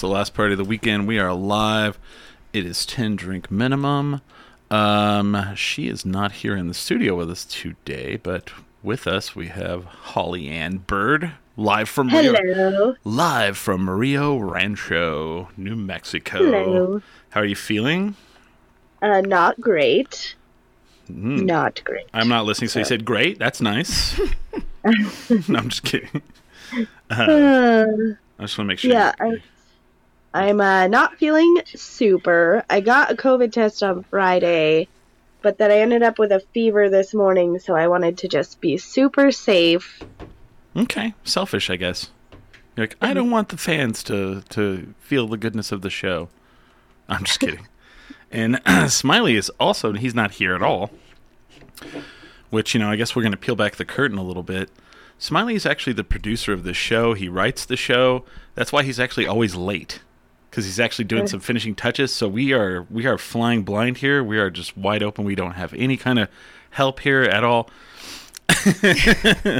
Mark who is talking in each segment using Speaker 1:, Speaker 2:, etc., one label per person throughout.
Speaker 1: it's the last party of the weekend. We are live. It is 10 drink minimum. Um, she is not here in the studio with us today, but with us we have Holly Ann Bird, live from Rio, live from Rio Rancho, New Mexico.
Speaker 2: Hello.
Speaker 1: How are you feeling?
Speaker 2: Uh, not great.
Speaker 1: Mm,
Speaker 2: Not great.
Speaker 1: I'm not listening, so you said great. That's nice. no, I'm just kidding.
Speaker 2: Uh,
Speaker 1: I just want to make sure.
Speaker 2: Yeah, I'm uh, not feeling super. I got a COVID test on Friday, but then I ended up with a fever this morning, so I wanted to just be super safe.
Speaker 1: Okay, selfish, I guess. You're like, I don't want the fans to to feel the goodness of the show. I'm just kidding. and Smiley is also he's not here at all. Which you know, I guess we're going to peel back the curtain a little bit. Smiley is actually the producer of the show. He writes the show. That's why he's actually always late because he's actually doing some finishing touches. So we are we are flying blind here. We are just wide open. We don't have any kind of help here at all.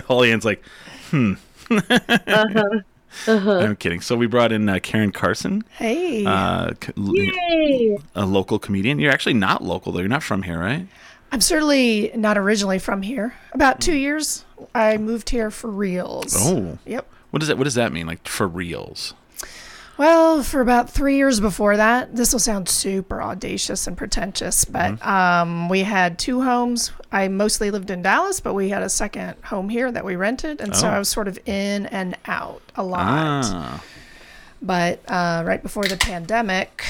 Speaker 1: Holly Ann's like, hmm. I'm kidding. So we brought in uh, Karen Carson,
Speaker 3: Hey.
Speaker 1: uh, c- l-
Speaker 2: Yay!
Speaker 1: a local comedian. You're actually not local though. You're not from here, right?
Speaker 3: I'm certainly not originally from here. About two years, I moved here for reals.
Speaker 1: Oh,
Speaker 3: Yep.
Speaker 1: what does that What does that mean? Like for reals?
Speaker 3: Well, for about three years before that, this will sound super audacious and pretentious, but um, we had two homes. I mostly lived in Dallas, but we had a second home here that we rented, and so
Speaker 1: Oh.
Speaker 3: I was sort of in and out a lot.
Speaker 1: Ah,
Speaker 3: But uh, right before the pandemic,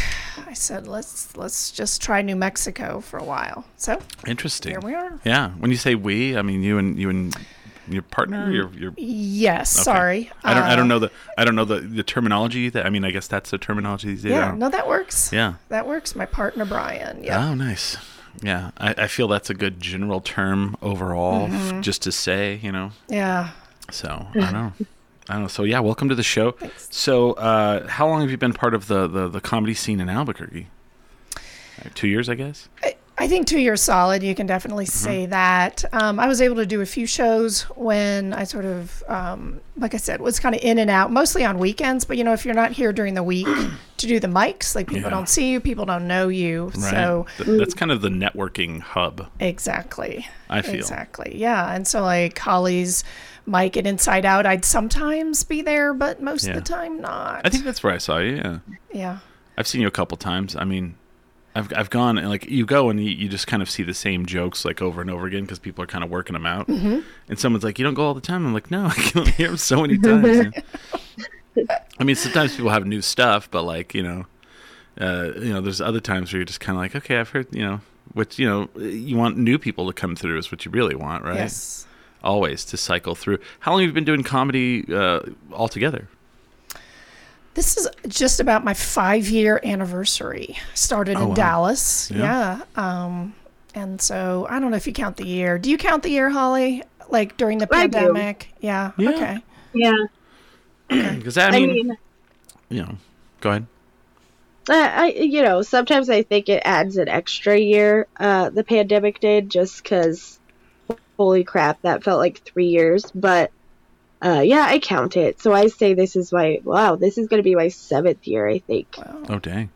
Speaker 3: I said let's let's just try New Mexico for a while. So
Speaker 1: interesting.
Speaker 3: here we are.
Speaker 1: Yeah. When you say we, I mean you and you and your partner. Your your.
Speaker 3: Yes,
Speaker 1: okay.
Speaker 3: sorry.
Speaker 1: I don't. I
Speaker 3: Uh,
Speaker 1: don't know the. I don't know the the terminology. That I mean, I guess that's the terminology. these days.
Speaker 3: Yeah, no, that works.
Speaker 1: Yeah.
Speaker 3: That works. My partner Brian. Yeah.
Speaker 1: Oh, nice. Yeah, I, I feel that's a good general term overall,
Speaker 3: Mm-hmm.
Speaker 1: just to say, you know.
Speaker 3: yeah.
Speaker 1: So I don't know. I don't know. So yeah, welcome to the show. So, uh, how long have you been part of the, the, the comedy scene in Albuquerque? Uh, two years, I guess.
Speaker 3: I, I think two years solid. You can definitely
Speaker 1: Mm-hmm.
Speaker 3: say that. Um, I was able to do a few shows when I sort of, um, like I said, was kind of in and out, mostly on weekends. But you know, if you're not here during the week to do the mics, like people
Speaker 1: Yeah.
Speaker 3: don't see you, people don't know you.
Speaker 1: Right.
Speaker 3: So
Speaker 1: Th- that's kind of the networking hub.
Speaker 3: exactly.
Speaker 1: I feel.
Speaker 3: Exactly. Yeah. And so like Holly's mic and Inside Out, I'd sometimes be there, but most
Speaker 1: Yeah.
Speaker 3: of the time not.
Speaker 1: I think that's where I saw you. Yeah,
Speaker 3: Yeah.
Speaker 1: I've seen you a couple times. I mean, I've I've gone and like you go and you, you just kind of see the same jokes like over and over again because people are kind of working them out.
Speaker 3: Mm-hmm.
Speaker 1: And someone's like, "You don't go all the time." I'm like, "No, I can hear them so many times." I mean, sometimes people have new stuff, but like you know, uh, you know, there's other times where you're just kind of like, "Okay, I've heard," you know, which you know, you want new people to come through is what you really want, right?
Speaker 3: Yes.
Speaker 1: Always to cycle through. How long have you been doing comedy uh, altogether?
Speaker 3: This is just about my five year anniversary. Started
Speaker 1: Oh,
Speaker 3: in
Speaker 1: wow.
Speaker 3: Dallas.
Speaker 1: Yeah.
Speaker 3: Yeah. Um, and so I don't know if you count the year. Do you count the year, Holly? Like during the
Speaker 2: I do.
Speaker 3: pandemic? Yeah.
Speaker 1: Yeah.
Speaker 3: Okay.
Speaker 2: Yeah.
Speaker 1: Because I
Speaker 2: I
Speaker 1: mean,
Speaker 2: mean,
Speaker 1: you know, go ahead.
Speaker 2: I, I you know sometimes I think it adds an extra year. Uh, the pandemic did just because, holy crap, that felt like three years. But uh, yeah, I count it. So I say this is my wow. This is going to be my seventh year, I think.
Speaker 3: Wow.
Speaker 1: Oh dang,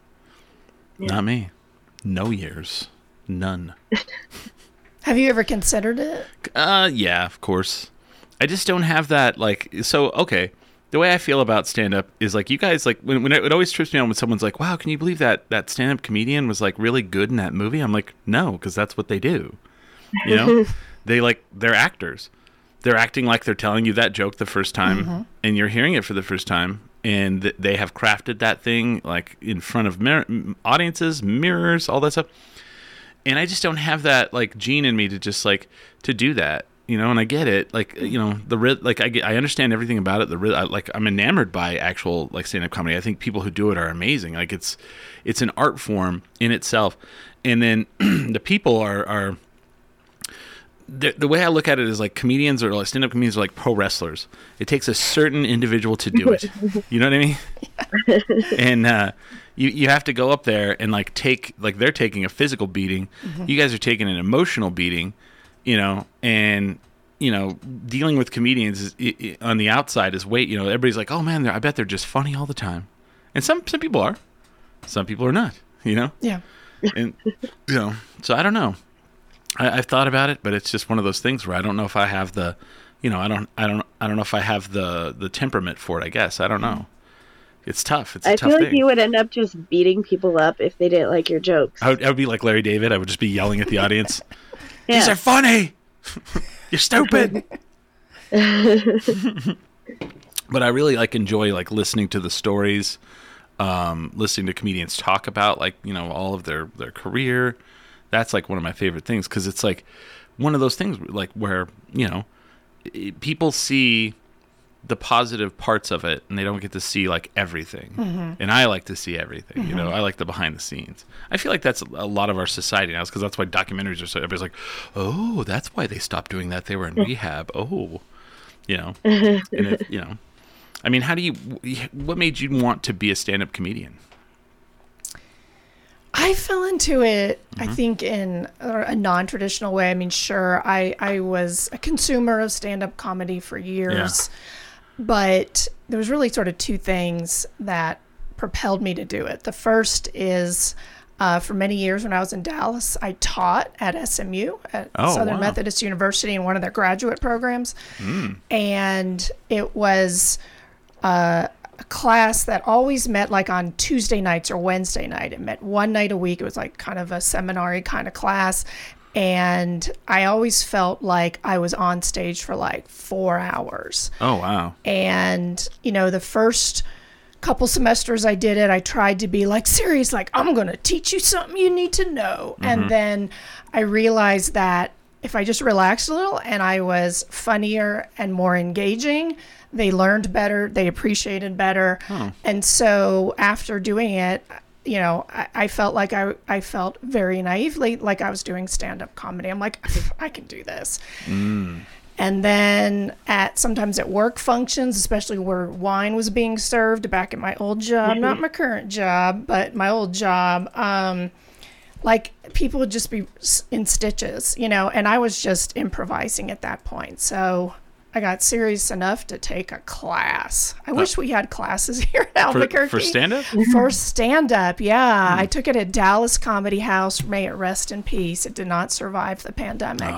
Speaker 1: not me. No years, none.
Speaker 3: Have you ever considered it?
Speaker 1: Uh, yeah, of course. I just don't have that like. So okay, the way I feel about stand up is like you guys like when, when it, it always trips me on when someone's like, "Wow, can you believe that that stand up comedian was like really good in that movie?" I'm like, "No, because that's what they do." You know, they like they're actors. They're acting like they're telling you that joke the first time, mm-hmm. and you're hearing it for the first time, and th- they have crafted that thing like in front of mir- audiences, mirrors, all that stuff. And I just don't have that like gene in me to just like to do that, you know. And I get it, like you know the ri- like I get, I understand everything about it. The ri- I, like I'm enamored by actual like stand up comedy. I think people who do it are amazing. Like it's it's an art form in itself, and then the people are are the, the way I look at it is like comedians or like stand up comedians are like pro wrestlers. It takes a certain individual to do it. You know what I mean? and uh, you you have to go up there and like take like they're taking a physical beating. You guys are taking an emotional beating. You know, and you know dealing with comedians is, i i on the outside is wait. You know, everybody's like, oh man, they're, I bet they're just funny all the time, and some some people are, some people are not. You know
Speaker 3: Yeah.
Speaker 1: and you know, so I don't know. I, I've thought about it, but it's just one of those things where I don't know if I have the, you know, I don't, I don't, I don't know if I have the the temperament for it. I guess I don't know. It's tough. It's a
Speaker 2: I
Speaker 1: tough
Speaker 2: feel like
Speaker 1: thing.
Speaker 2: you would end up just beating people up if they didn't like your jokes.
Speaker 1: I would, I would be like Larry David. I would just be yelling at the audience. These are funny. You're stupid. but I really like enjoy like listening to the stories, um, listening to comedians talk about like you know all of their their career. That's like one of my favorite things because it's like one of those things like where you know people see the positive parts of it and they don't get to see like everything. Mm-hmm. And i like to see everything you know mm-hmm. i like the behind the scenes. I feel like that's a lot of our society now because that's why documentaries are so everybody's like oh that's why they stopped doing that. They were in rehab. Oh you know? And if, you know i mean how do you what made you want to be a stand-up comedian
Speaker 3: I fell into it, I mm-hmm. think, in a a non-traditional way. I mean, sure, I I was a consumer of stand-up comedy for years, but there was really sort of two things that propelled me to do it. The first is. Uh, for many years when I was in Dallas, I taught at SMU at
Speaker 1: Oh,
Speaker 3: Southern
Speaker 1: wow.
Speaker 3: Methodist University in one of their graduate programs. Mm. And it was uh, a class that always met like on Tuesday nights or Wednesday night. It met one night a week. It was like kind of a seminary kind of class. And I always felt like I was on stage for like four hours.
Speaker 1: oh wow
Speaker 3: And, you know, the first couple semesters I did it, I tried to be like serious, like, I'm going to teach you something you need to know. Mm-hmm. And then I realized that if I just relaxed a little and I was funnier and more engaging, they learned better, they appreciated better. And so after doing it, you know, I, I felt like I, I felt very naively like I was doing stand up comedy. I'm like, I can do this. And then at sometimes at work functions, especially where wine was being served back at my old job, not my current job, but my old job, um, like people would just be in stitches, you know, and I was just improvising at that point. So I got serious enough to take a class. I uh, wish we had classes here in
Speaker 1: for,
Speaker 3: Albuquerque mm-hmm.
Speaker 1: for stand-up
Speaker 3: for stand up. Yeah, hmm. I took it at Dallas Comedy House. May it rest in peace. It did not survive the pandemic.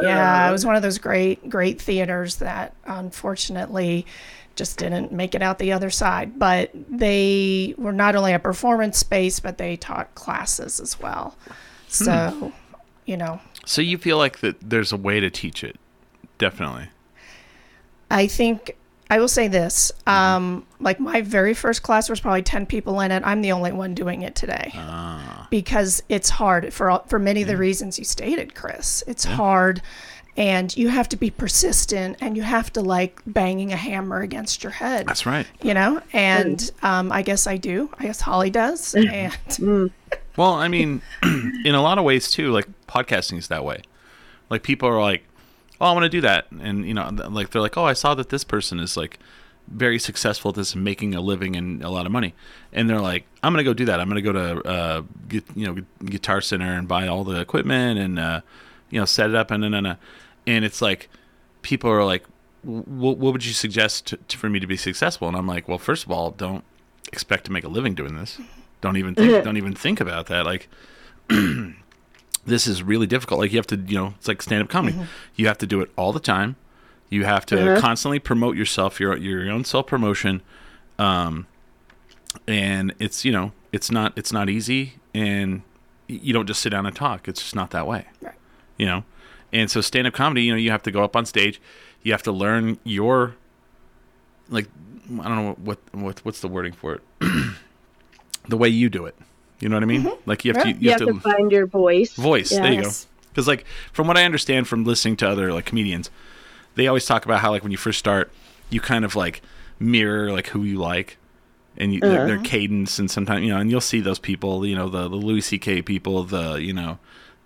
Speaker 3: Yeah, it was one of those great, great theaters that unfortunately just didn't make it out the other side. But they were not only a performance space, but they taught classes as well. Hmm. So, you know,
Speaker 1: so you feel like that there's a way to teach it definitely
Speaker 3: I think I will say this. Mm-hmm. Um, like my very first class was probably ten people in it. I'm the only one doing it today ah. because it's hard for all- for many of the mm. reasons you stated, Chris. It's hard, and you have to be persistent, and you have to like banging a hammer against your head.
Speaker 1: that's right
Speaker 3: You know, and mm. um, I guess I do. I guess Holly does, mm. and
Speaker 1: Well, I mean, in a lot of ways too, like podcasting is that way. Like people are like, "Oh, I want to do that," and you know, like they're like, "Oh, I saw that this person is like very successful at this, and making a living and a lot of money," and they're like, "I'm gonna go do that. I'm gonna go to uh, get, you know, Guitar Center and buy all the equipment and uh, you know, set it up and and and, and it's like people are like, "What what would you suggest to, to- for me to be successful?" And I'm like, "Well, first of all, don't expect to make a living doing this. Don't even think, don't even think about that. Like, this is really difficult. Like, you have to, you know, it's like stand up comedy. You have to do it all the time. You have to constantly promote yourself, your your own self promotion, um, and it's you know it's not it's not easy, and you don't just sit down and talk. It's just not that way
Speaker 3: Right.
Speaker 1: you know and so stand-up comedy you know you have to go up on stage you have to learn your like I don't know what what what's the wording for it. the way you do it. You know what I mean? Mm-hmm. Like you have
Speaker 3: Yeah.
Speaker 1: to
Speaker 2: You, have to, find your voice.
Speaker 1: voice. There you go. Because like from what I understand from listening to other like comedians, they always talk about how like when you first start, you kind of like mirror like who you like, and you, their, their uh-huh. cadence, and sometimes you know, and you'll see those people, you know, the the Louis C.K. people, the you know,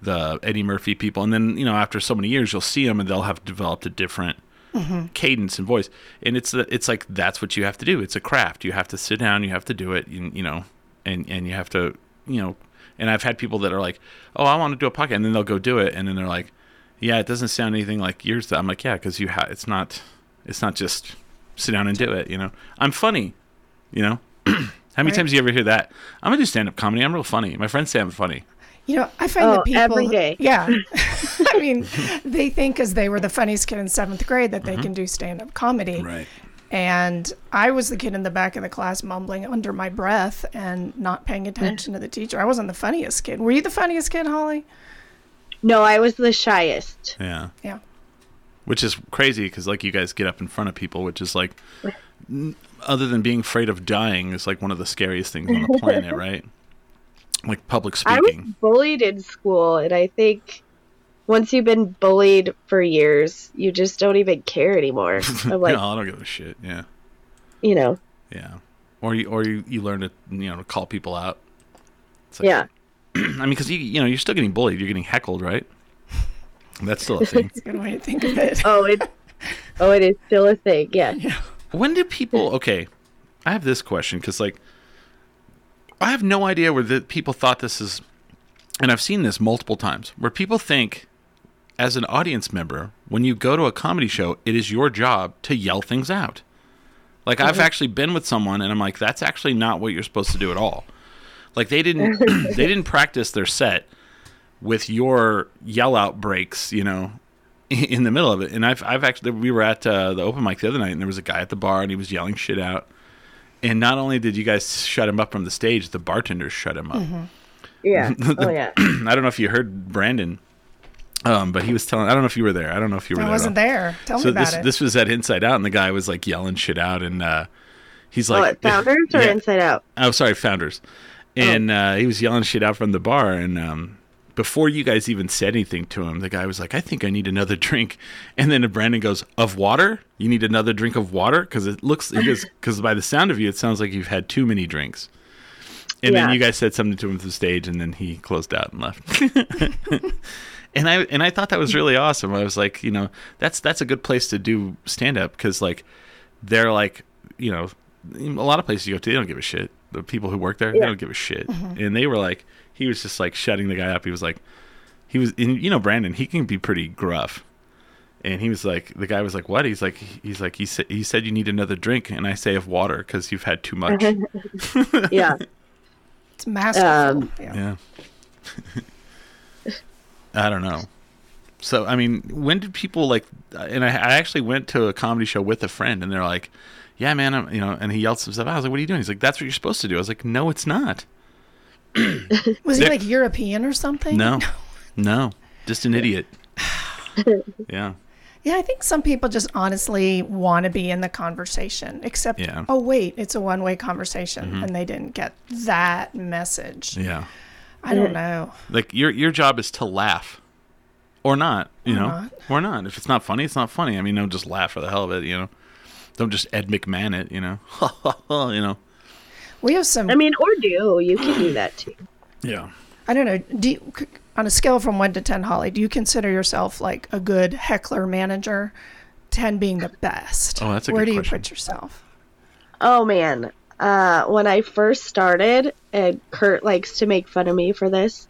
Speaker 1: the Eddie Murphy people, and then you know after so many years, you'll see them, and they'll have developed a different mm-hmm. cadence and voice, and it's the- it's like that's what you have to do. It's a craft. You have to sit down. You have to do it. You, you know, and and you have to you know. And I've had people that are like, "Oh, I want to do a podcast," and then they'll go do it, and then they're like, "Yeah, it doesn't sound anything like yours." I'm like, "Yeah, because you have. It's not. It's not just sit down and do it. You know, I'm funny. You know, how many
Speaker 3: Right.
Speaker 1: times do you ever hear that? I'm gonna do stand up comedy. I'm real funny. My friends say I'm funny.
Speaker 3: You know, I find
Speaker 2: Oh,
Speaker 3: that people
Speaker 2: every day.
Speaker 3: Yeah, I mean, they think because they were the funniest kid in seventh grade that they mm-hmm. can do stand up comedy.
Speaker 1: Right.
Speaker 3: And I was the kid in the back of the class mumbling under my breath and not paying mm. attention to the teacher. I wasn't the funniest kid. Were you the funniest kid, Holly?
Speaker 2: No, I was the shyest.
Speaker 1: Yeah.
Speaker 3: Yeah.
Speaker 1: Which is crazy because like you guys get up in front of people, which is like, other than being afraid of dying, is like one of the scariest things on the planet, right? Like public speaking.
Speaker 2: I was
Speaker 1: speaking.
Speaker 2: bullied in school, and I think once you've been bullied for years, you just don't even care anymore. I'm like,
Speaker 1: no, I don't give a shit. Yeah.
Speaker 2: you know,
Speaker 1: Yeah. Or you or you, you learn to you know call people out. It's like-
Speaker 2: yeah.
Speaker 1: I mean, because you you know you're still getting bullied. You're getting heckled, right? That's still a thing.
Speaker 3: It's a good way to think of it.
Speaker 2: Oh, it. oh, it is still a thing. Yeah.
Speaker 1: when do people? Okay, I have this question because like I have no idea where the people thought this is, and I've seen this multiple times where people think. As an audience member, when you go to a comedy show, it is your job to yell things out. Like I've actually been with someone and I'm like, that's actually not what you're supposed to do at all. Like they didn't they didn't practice their set with your yell out breaks, you know, in the middle of it. And I've I've actually we were at uh, the open mic the other night and there was a guy at the bar and he was yelling shit out. And not only did you guys shut him up from the stage, the bartenders shut him up.
Speaker 2: Yeah. Oh, yeah.
Speaker 1: I don't know if you heard Brandon, um, but he was telling. I don't know if you were there. I don't know if you were
Speaker 3: I
Speaker 1: there. at
Speaker 3: wasn't
Speaker 1: all.
Speaker 3: there. Tell me about
Speaker 1: this
Speaker 3: it.
Speaker 1: this was at Inside Out, and the guy was like yelling shit out, and uh, he's
Speaker 2: oh,
Speaker 1: like,
Speaker 2: at Founders or
Speaker 1: Yeah.
Speaker 2: Inside Out?
Speaker 1: Oh, sorry, Founders. And uh, he was yelling shit out from the bar, and um, before you guys even said anything to him, the guy was like, "I think I need another drink." And then Brandon goes, "Of water? You need another drink of water?" Because it looks because by the sound of you, it sounds like you've had too many drinks. And then you guys said something to him to the stage, and then he closed out and left. and I and I thought that was really awesome. I was like, you know, that's that's a good place to do stand up because like they're like, you know, a lot of places you go to, they don't give a shit. The people who work there, they don't give a shit. And they were like, he was just like shutting the guy up. He was like, he was, and you know, Brandon, he can be pretty gruff. And he was like, the guy was like, what? He's like, he's like, he said, he said you need another drink, and I say of water because you've had too much.
Speaker 2: Yeah.
Speaker 3: it's masterful.
Speaker 2: Um,
Speaker 3: yeah.
Speaker 1: Yeah. I don't know. So I mean, when did people like? And I, I actually went to a comedy show with a friend, and they're like, "Yeah, man," I'm, you know. And he yelled some stuff. out. I was like, "What are you doing?" He's like, "That's what you're supposed to do." I was like, "No, it's not.
Speaker 3: Was he like European or something?
Speaker 1: No, no, just an idiot." yeah,
Speaker 3: Yeah, I think some people just honestly want to be in the conversation, except,
Speaker 1: Yeah. Mm-hmm.
Speaker 3: oh, wait, it's a one way conversation and they didn't get that message.
Speaker 1: yeah.
Speaker 3: I don't know.
Speaker 1: Like your your job is to laugh, or not. You know,
Speaker 3: not.
Speaker 1: or not. If it's not funny, it's not funny. I mean, don't just laugh for the hell of it. You know, don't just Ed McMahon it. You know, you know.
Speaker 3: We have some,
Speaker 2: I mean, or do. You can do that too.
Speaker 1: Yeah.
Speaker 3: I don't know, do you, on a scale from 1 to 10, Holly, do you consider yourself like a good heckler manager? 10 being the best.
Speaker 1: Oh, that's a
Speaker 3: Where
Speaker 1: good
Speaker 3: do you put yourself?
Speaker 2: Oh man. Uh, when I first started, and Kurt likes to make fun of me for this.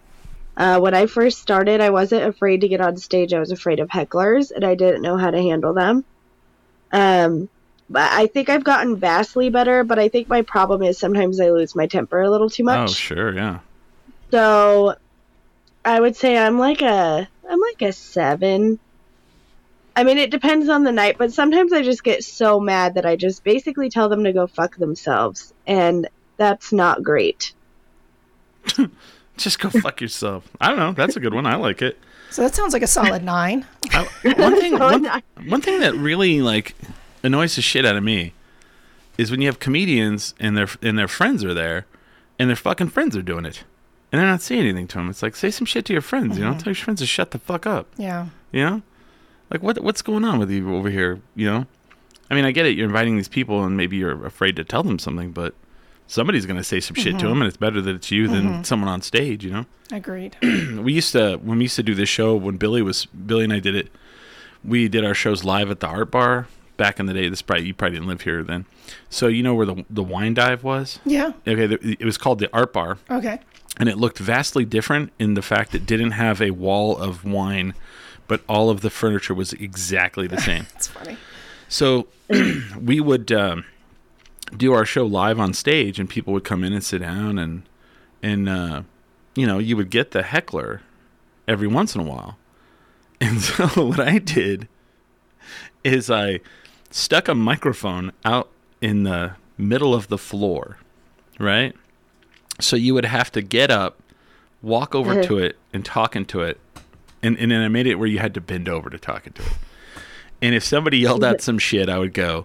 Speaker 2: Uh, when I first started, I wasn't afraid to get on stage. I was afraid of hecklers, and I didn't know how to handle them. Um, but I think I've gotten vastly better. But I think my problem is sometimes I lose my temper a little too much.
Speaker 1: Oh, sure. Yeah.
Speaker 2: So I would say I'm like a I'm like a seven. I mean, it depends on the night, but sometimes I just get so mad that I just basically tell them to go fuck themselves, and that's not great.
Speaker 1: Just go fuck yourself. I don't know. That's a good one. I like it.
Speaker 3: So that sounds like a solid 9.
Speaker 1: I, one thing,
Speaker 2: So
Speaker 1: one,
Speaker 2: not-
Speaker 1: one thing that really like annoys the shit out of me is when you have comedians and their and their friends are there, and their fucking friends are doing it, and they're not saying anything to them. It's like say some shit to your friends. You know, mm-hmm. tell your friends to shut the fuck up.
Speaker 3: Yeah.
Speaker 1: You know, like what what's going on with you over here? You know, I mean, I get it. You're inviting these people, and maybe you're afraid to tell them something, but somebody's gonna say some shit to mm-hmm. them, and it's better that it's you than mm-hmm. someone on stage. You know
Speaker 3: Agreed.
Speaker 1: we used to when we used to do this show when Billy was Billy and I did it. We did our shows live at the Art Bar back in the day. This probably you probably didn't live here then, so you know where the the wine dive was.
Speaker 3: yeah.
Speaker 1: Okay, the, it was called the Art Bar,
Speaker 3: Okay.
Speaker 1: and it looked vastly different in the fact that it didn't have a wall of wine, but all of the furniture was exactly the same.
Speaker 3: That's funny.
Speaker 1: So we would um, do our show live on stage, and people would come in and sit down, and and uh, you know you would get the heckler every once in a while. And so what I did is I stuck a microphone out in the middle of the floor, right? So you would have to get up, walk over to it, and talk into it, and and then I made it where you had to bend over to talk into it. And if somebody yelled out some shit, I would go,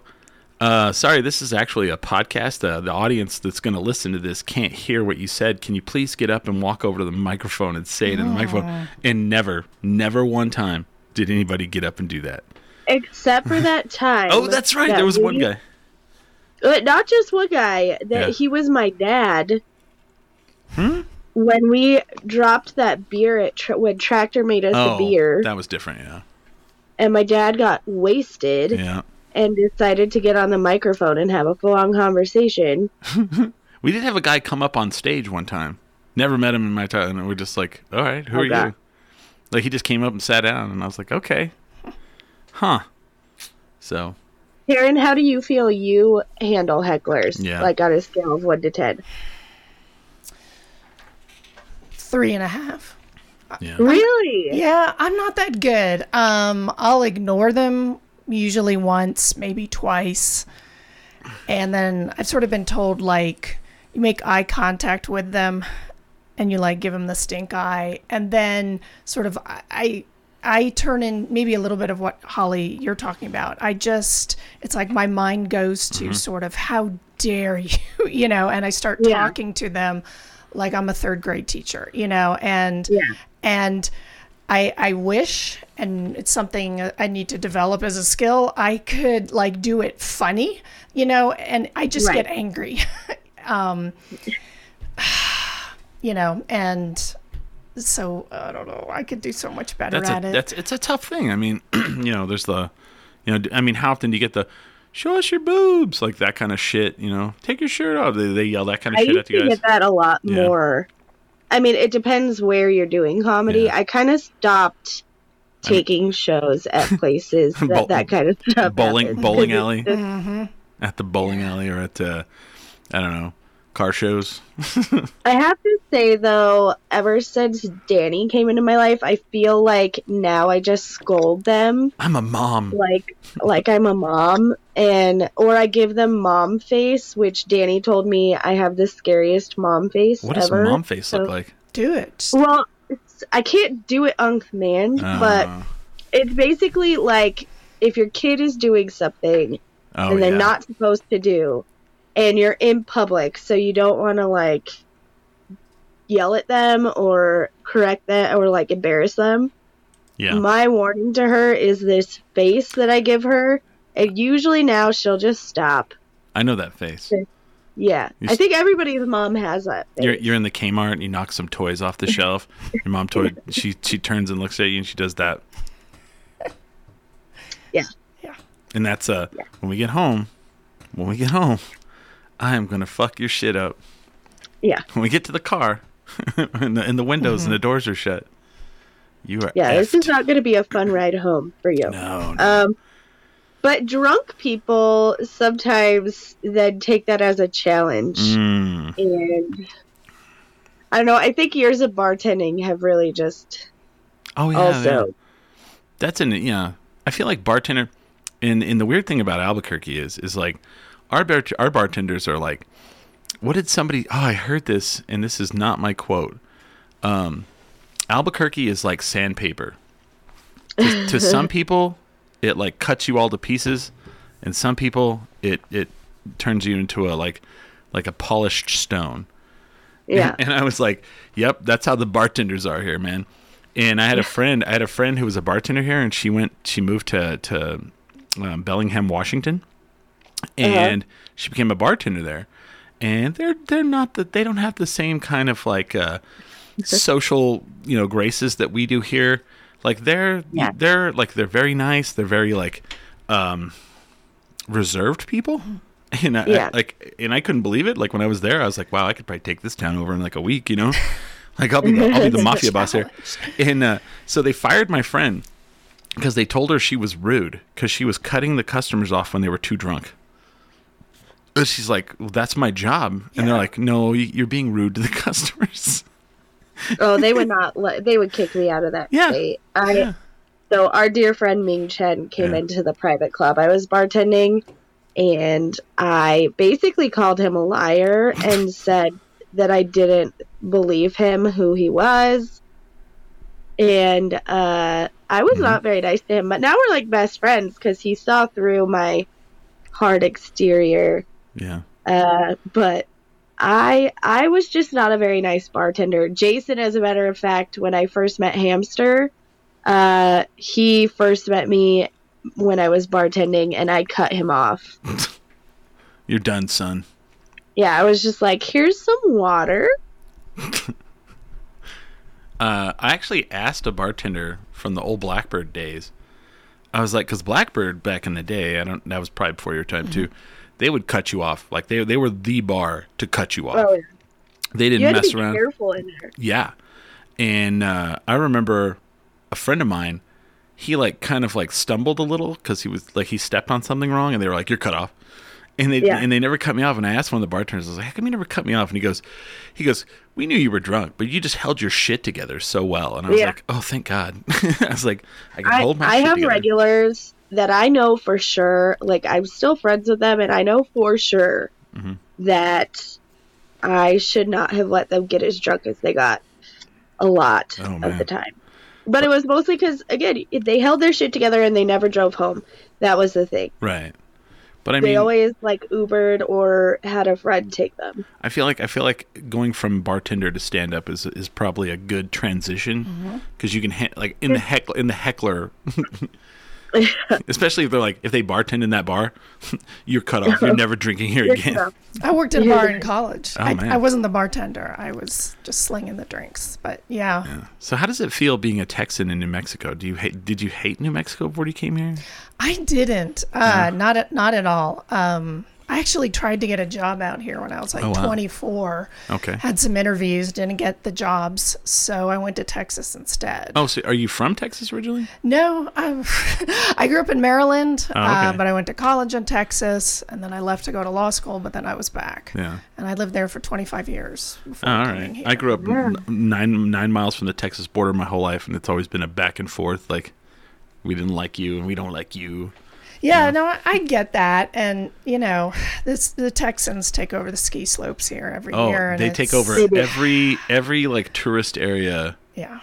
Speaker 1: uh, sorry, this is actually a podcast. Uh, the audience that's going to listen to this can't hear what you said. Can you please get up and walk over to the microphone and say it in the microphone? And never, never one time did anybody get up and do that.
Speaker 2: Except for that time.
Speaker 1: Oh, that's right.
Speaker 2: that
Speaker 1: There was one guy.
Speaker 2: Uh, not just one guy. That
Speaker 1: Yeah.
Speaker 2: he was my dad.
Speaker 1: Hmm?
Speaker 2: When we dropped that beer at tra- when Tractor made us
Speaker 1: Oh,
Speaker 2: a beer,
Speaker 1: that was different. Yeah.
Speaker 2: and my dad got wasted
Speaker 1: Yeah.
Speaker 2: and decided to get on the microphone and have a full-on conversation.
Speaker 1: We did have a guy come up on stage one time. Never met him in my time. And we're just like, all right, who
Speaker 2: Oh,
Speaker 1: are
Speaker 2: God.
Speaker 1: you? Like, he just came up and sat down. And I was like, okay. Huh. So,
Speaker 2: Karen, how do you feel you handle hecklers?
Speaker 1: Yeah.
Speaker 2: Like on a scale of one to ten.
Speaker 3: Three and a half.
Speaker 1: yeah.
Speaker 2: Really?
Speaker 3: Yeah, I'm not that good. Um, I'll ignore them usually once, maybe twice. And then I've sort of been told like you make eye contact with them and you like give them the stink eye and then sort of I I, I turn in maybe a little bit of what Holly you're talking about. I just it's like my mind goes to sort of how dare you, you know, and I start
Speaker 2: Yeah.
Speaker 3: talking to them like I'm a third grade teacher, you know, and
Speaker 2: Yeah.
Speaker 3: and I I wish and it's something I need to develop as a skill. I could like do it funny, you know, and I just
Speaker 2: Right.
Speaker 3: get angry. um you know, and so I don't know. I could do so much better
Speaker 1: That's
Speaker 3: at
Speaker 1: a,
Speaker 3: it.
Speaker 1: that's it's a tough thing. I mean, you know, there's the, you know, I mean, how often do you get the, show us your boobs, like that kind of shit? You know, take your shirt off. They, they yell that kind of
Speaker 2: I
Speaker 1: shit at you
Speaker 2: to
Speaker 1: guys.
Speaker 2: get that a lot
Speaker 1: Yeah.
Speaker 2: more. I mean, it depends where you're doing comedy.
Speaker 1: Yeah.
Speaker 2: I kind of stopped taking shows at places that
Speaker 1: Bowl-
Speaker 2: that kind of stuff.
Speaker 1: bowling
Speaker 2: happens.
Speaker 1: bowling
Speaker 2: 'Cause
Speaker 1: alley
Speaker 2: it's just-
Speaker 1: at the bowling alley or at uh, I don't know car shows.
Speaker 2: I have to say though, ever since Danny came into my life, I feel like now I just scold them
Speaker 1: I'm a mom.
Speaker 2: like like I'm a mom and or I give them mom face, which Danny told me I have the scariest mom face
Speaker 1: What does
Speaker 2: ever.
Speaker 1: mom face look like?
Speaker 3: do it.
Speaker 2: Well, it's, I can't do it on command, but
Speaker 1: Uh,
Speaker 2: it's basically like if your kid is doing something
Speaker 1: oh
Speaker 2: and they're
Speaker 1: yeah.
Speaker 2: not supposed to do and you're in public so you don't want to like yell at them or correct them or like embarrass them
Speaker 1: yeah.
Speaker 2: my warning to her is this face that i give her and usually now she'll just stop
Speaker 1: I know that face.
Speaker 2: yeah
Speaker 1: You
Speaker 2: i
Speaker 1: s-
Speaker 2: think everybody's mom has that face.
Speaker 1: You're you're in the Kmart and you knock some toys off the shelf. Your mom toy she she turns and looks at you and she does that.
Speaker 2: Yeah.
Speaker 3: Yeah.
Speaker 1: And that's uh when we get home, when we get home, I am gonna fuck your shit up.
Speaker 2: Yeah.
Speaker 1: When we get to the car, and the and the windows and the doors are shut, you are
Speaker 2: Mm-hmm. yeah this is not going to be a fun ride home for you
Speaker 1: no, no.
Speaker 2: Um, but drunk people sometimes then take that as a challenge,
Speaker 1: Mm.
Speaker 2: and I don't know. I think years of bartending have really just
Speaker 1: Oh yeah,
Speaker 2: also
Speaker 1: yeah. That's an yeah. I feel like bartender, and and the weird thing about Albuquerque is is like our bar, our bartenders are like, what did somebody? Oh, I heard this, and this is not my quote. Um, Albuquerque is like sandpaper. To, to some people, it like cuts you all to pieces, and some people it it turns you into a like like a polished stone.
Speaker 2: Yeah.
Speaker 1: And I was like, "Yep, that's how the bartenders are here, man." And I had a friend, I had a friend who was a bartender here, and she went, she moved to to um, Bellingham, Washington, and she became a bartender there. And they're they're not that they don't have the same kind of like uh, social you know graces that we do here. Like they're
Speaker 2: Yeah.
Speaker 1: they're like they're very nice. They're very like um, reserved people. And I,
Speaker 2: Yeah.
Speaker 1: like, and I couldn't believe it. Like when I was there, I was like, "Wow, I could probably take this town over in like a week," you know. Like I'll be the, I'll be the mafia boss here. And uh, so they fired my friend because they told her she was rude because she was cutting the customers off when they were too drunk. And she's like, well, "That's my job," and they're like, "No, you're being rude to the customers."
Speaker 2: oh, they would not let. They would kick me out of that
Speaker 1: Yeah.
Speaker 2: state. I.
Speaker 1: Yeah.
Speaker 2: So our dear friend Ming Chen came
Speaker 1: Yeah.
Speaker 2: into the private club I was bartending, and I basically called him a liar and said that I didn't believe him who he was, and uh, I was
Speaker 1: Mhm.
Speaker 2: not very nice to him. But now we're like best friends because he saw through my hard exterior.
Speaker 1: Yeah.
Speaker 2: Uh, but I I was just not a very nice bartender. Jason, as a matter of fact, when I first met Hamster, uh, he first met me when I was bartending, and I cut him off.
Speaker 1: You're done, son.
Speaker 2: Yeah, I was just like, "Here's some water."
Speaker 1: Uh, I actually asked a bartender from the old Blackbird days. I was like, because Blackbird back in the day, I don't. That was probably before your time too. They would cut you off. Like they they were the bar to cut you off.
Speaker 2: Oh, yeah.
Speaker 1: they didn't
Speaker 2: to
Speaker 1: mess around.
Speaker 2: careful in there.
Speaker 1: Yeah. And uh, I remember a friend of mine, he like kind of like stumbled a little because he was like he stepped on something wrong, and they were like, "You're cut off." And they
Speaker 2: Yeah.
Speaker 1: and they never cut me off. And I asked one of the bartenders, I was like, "How come you never cut me off?" And he goes, "He goes, we knew you were drunk, but you just held your shit together so well." And I was
Speaker 2: Yeah.
Speaker 1: like, "Oh, thank God!" I was like, "I can
Speaker 2: I,
Speaker 1: hold my
Speaker 2: I have
Speaker 1: together."
Speaker 2: regulars that I know for sure. Like I'm still friends with them, and I know for sure
Speaker 1: Mhm.
Speaker 2: that I should not have let them get as drunk as they got a lot
Speaker 1: Oh,
Speaker 2: of
Speaker 1: man.
Speaker 2: the time. But it was mostly because again they held their shit together and they never drove home. That was the thing.
Speaker 1: right. But I mean
Speaker 2: they
Speaker 1: mean,
Speaker 2: always like Ubered or had a friend take them.
Speaker 1: I feel like I feel like going from bartender to stand up is is probably a good transition because you can ha- like in the heck in the heckler, especially if they're like if they bartend in that bar, you're cut off. You're never drinking here again.
Speaker 3: I worked in a bar in college.
Speaker 1: Oh,
Speaker 3: I,
Speaker 1: man.
Speaker 3: I wasn't the bartender. I was just slinging the drinks. But yeah,
Speaker 1: So how does it feel being a Texan in New Mexico? Do you hate? Did you hate New Mexico before you came here?
Speaker 3: I didn't. Uh, Not at not at all. Um, I actually tried to get a job out here when I was like
Speaker 1: Oh, wow.
Speaker 3: 24.
Speaker 1: Okay.
Speaker 3: Had some interviews, didn't get the jobs, so I went to Texas instead.
Speaker 1: Oh, so are you from Texas originally?
Speaker 3: No, I'm, I grew up in Maryland,
Speaker 1: Oh,
Speaker 3: uh, but I went to college in Texas, and then I left to go to law school. But then I was back,
Speaker 1: Yeah.
Speaker 3: and I lived there for 25 years. Before
Speaker 1: Oh, all
Speaker 3: coming
Speaker 1: right.
Speaker 3: here.
Speaker 1: I grew up n- nine nine miles from the Texas border my whole life, and it's always been a back and forth. Like we didn't like you, and we don't like you.
Speaker 3: Yeah, no, I, I get that, and you know, this the Texans take over the ski slopes here every
Speaker 1: Oh,
Speaker 3: year. And
Speaker 1: they take over every every like tourist area,
Speaker 3: Yeah,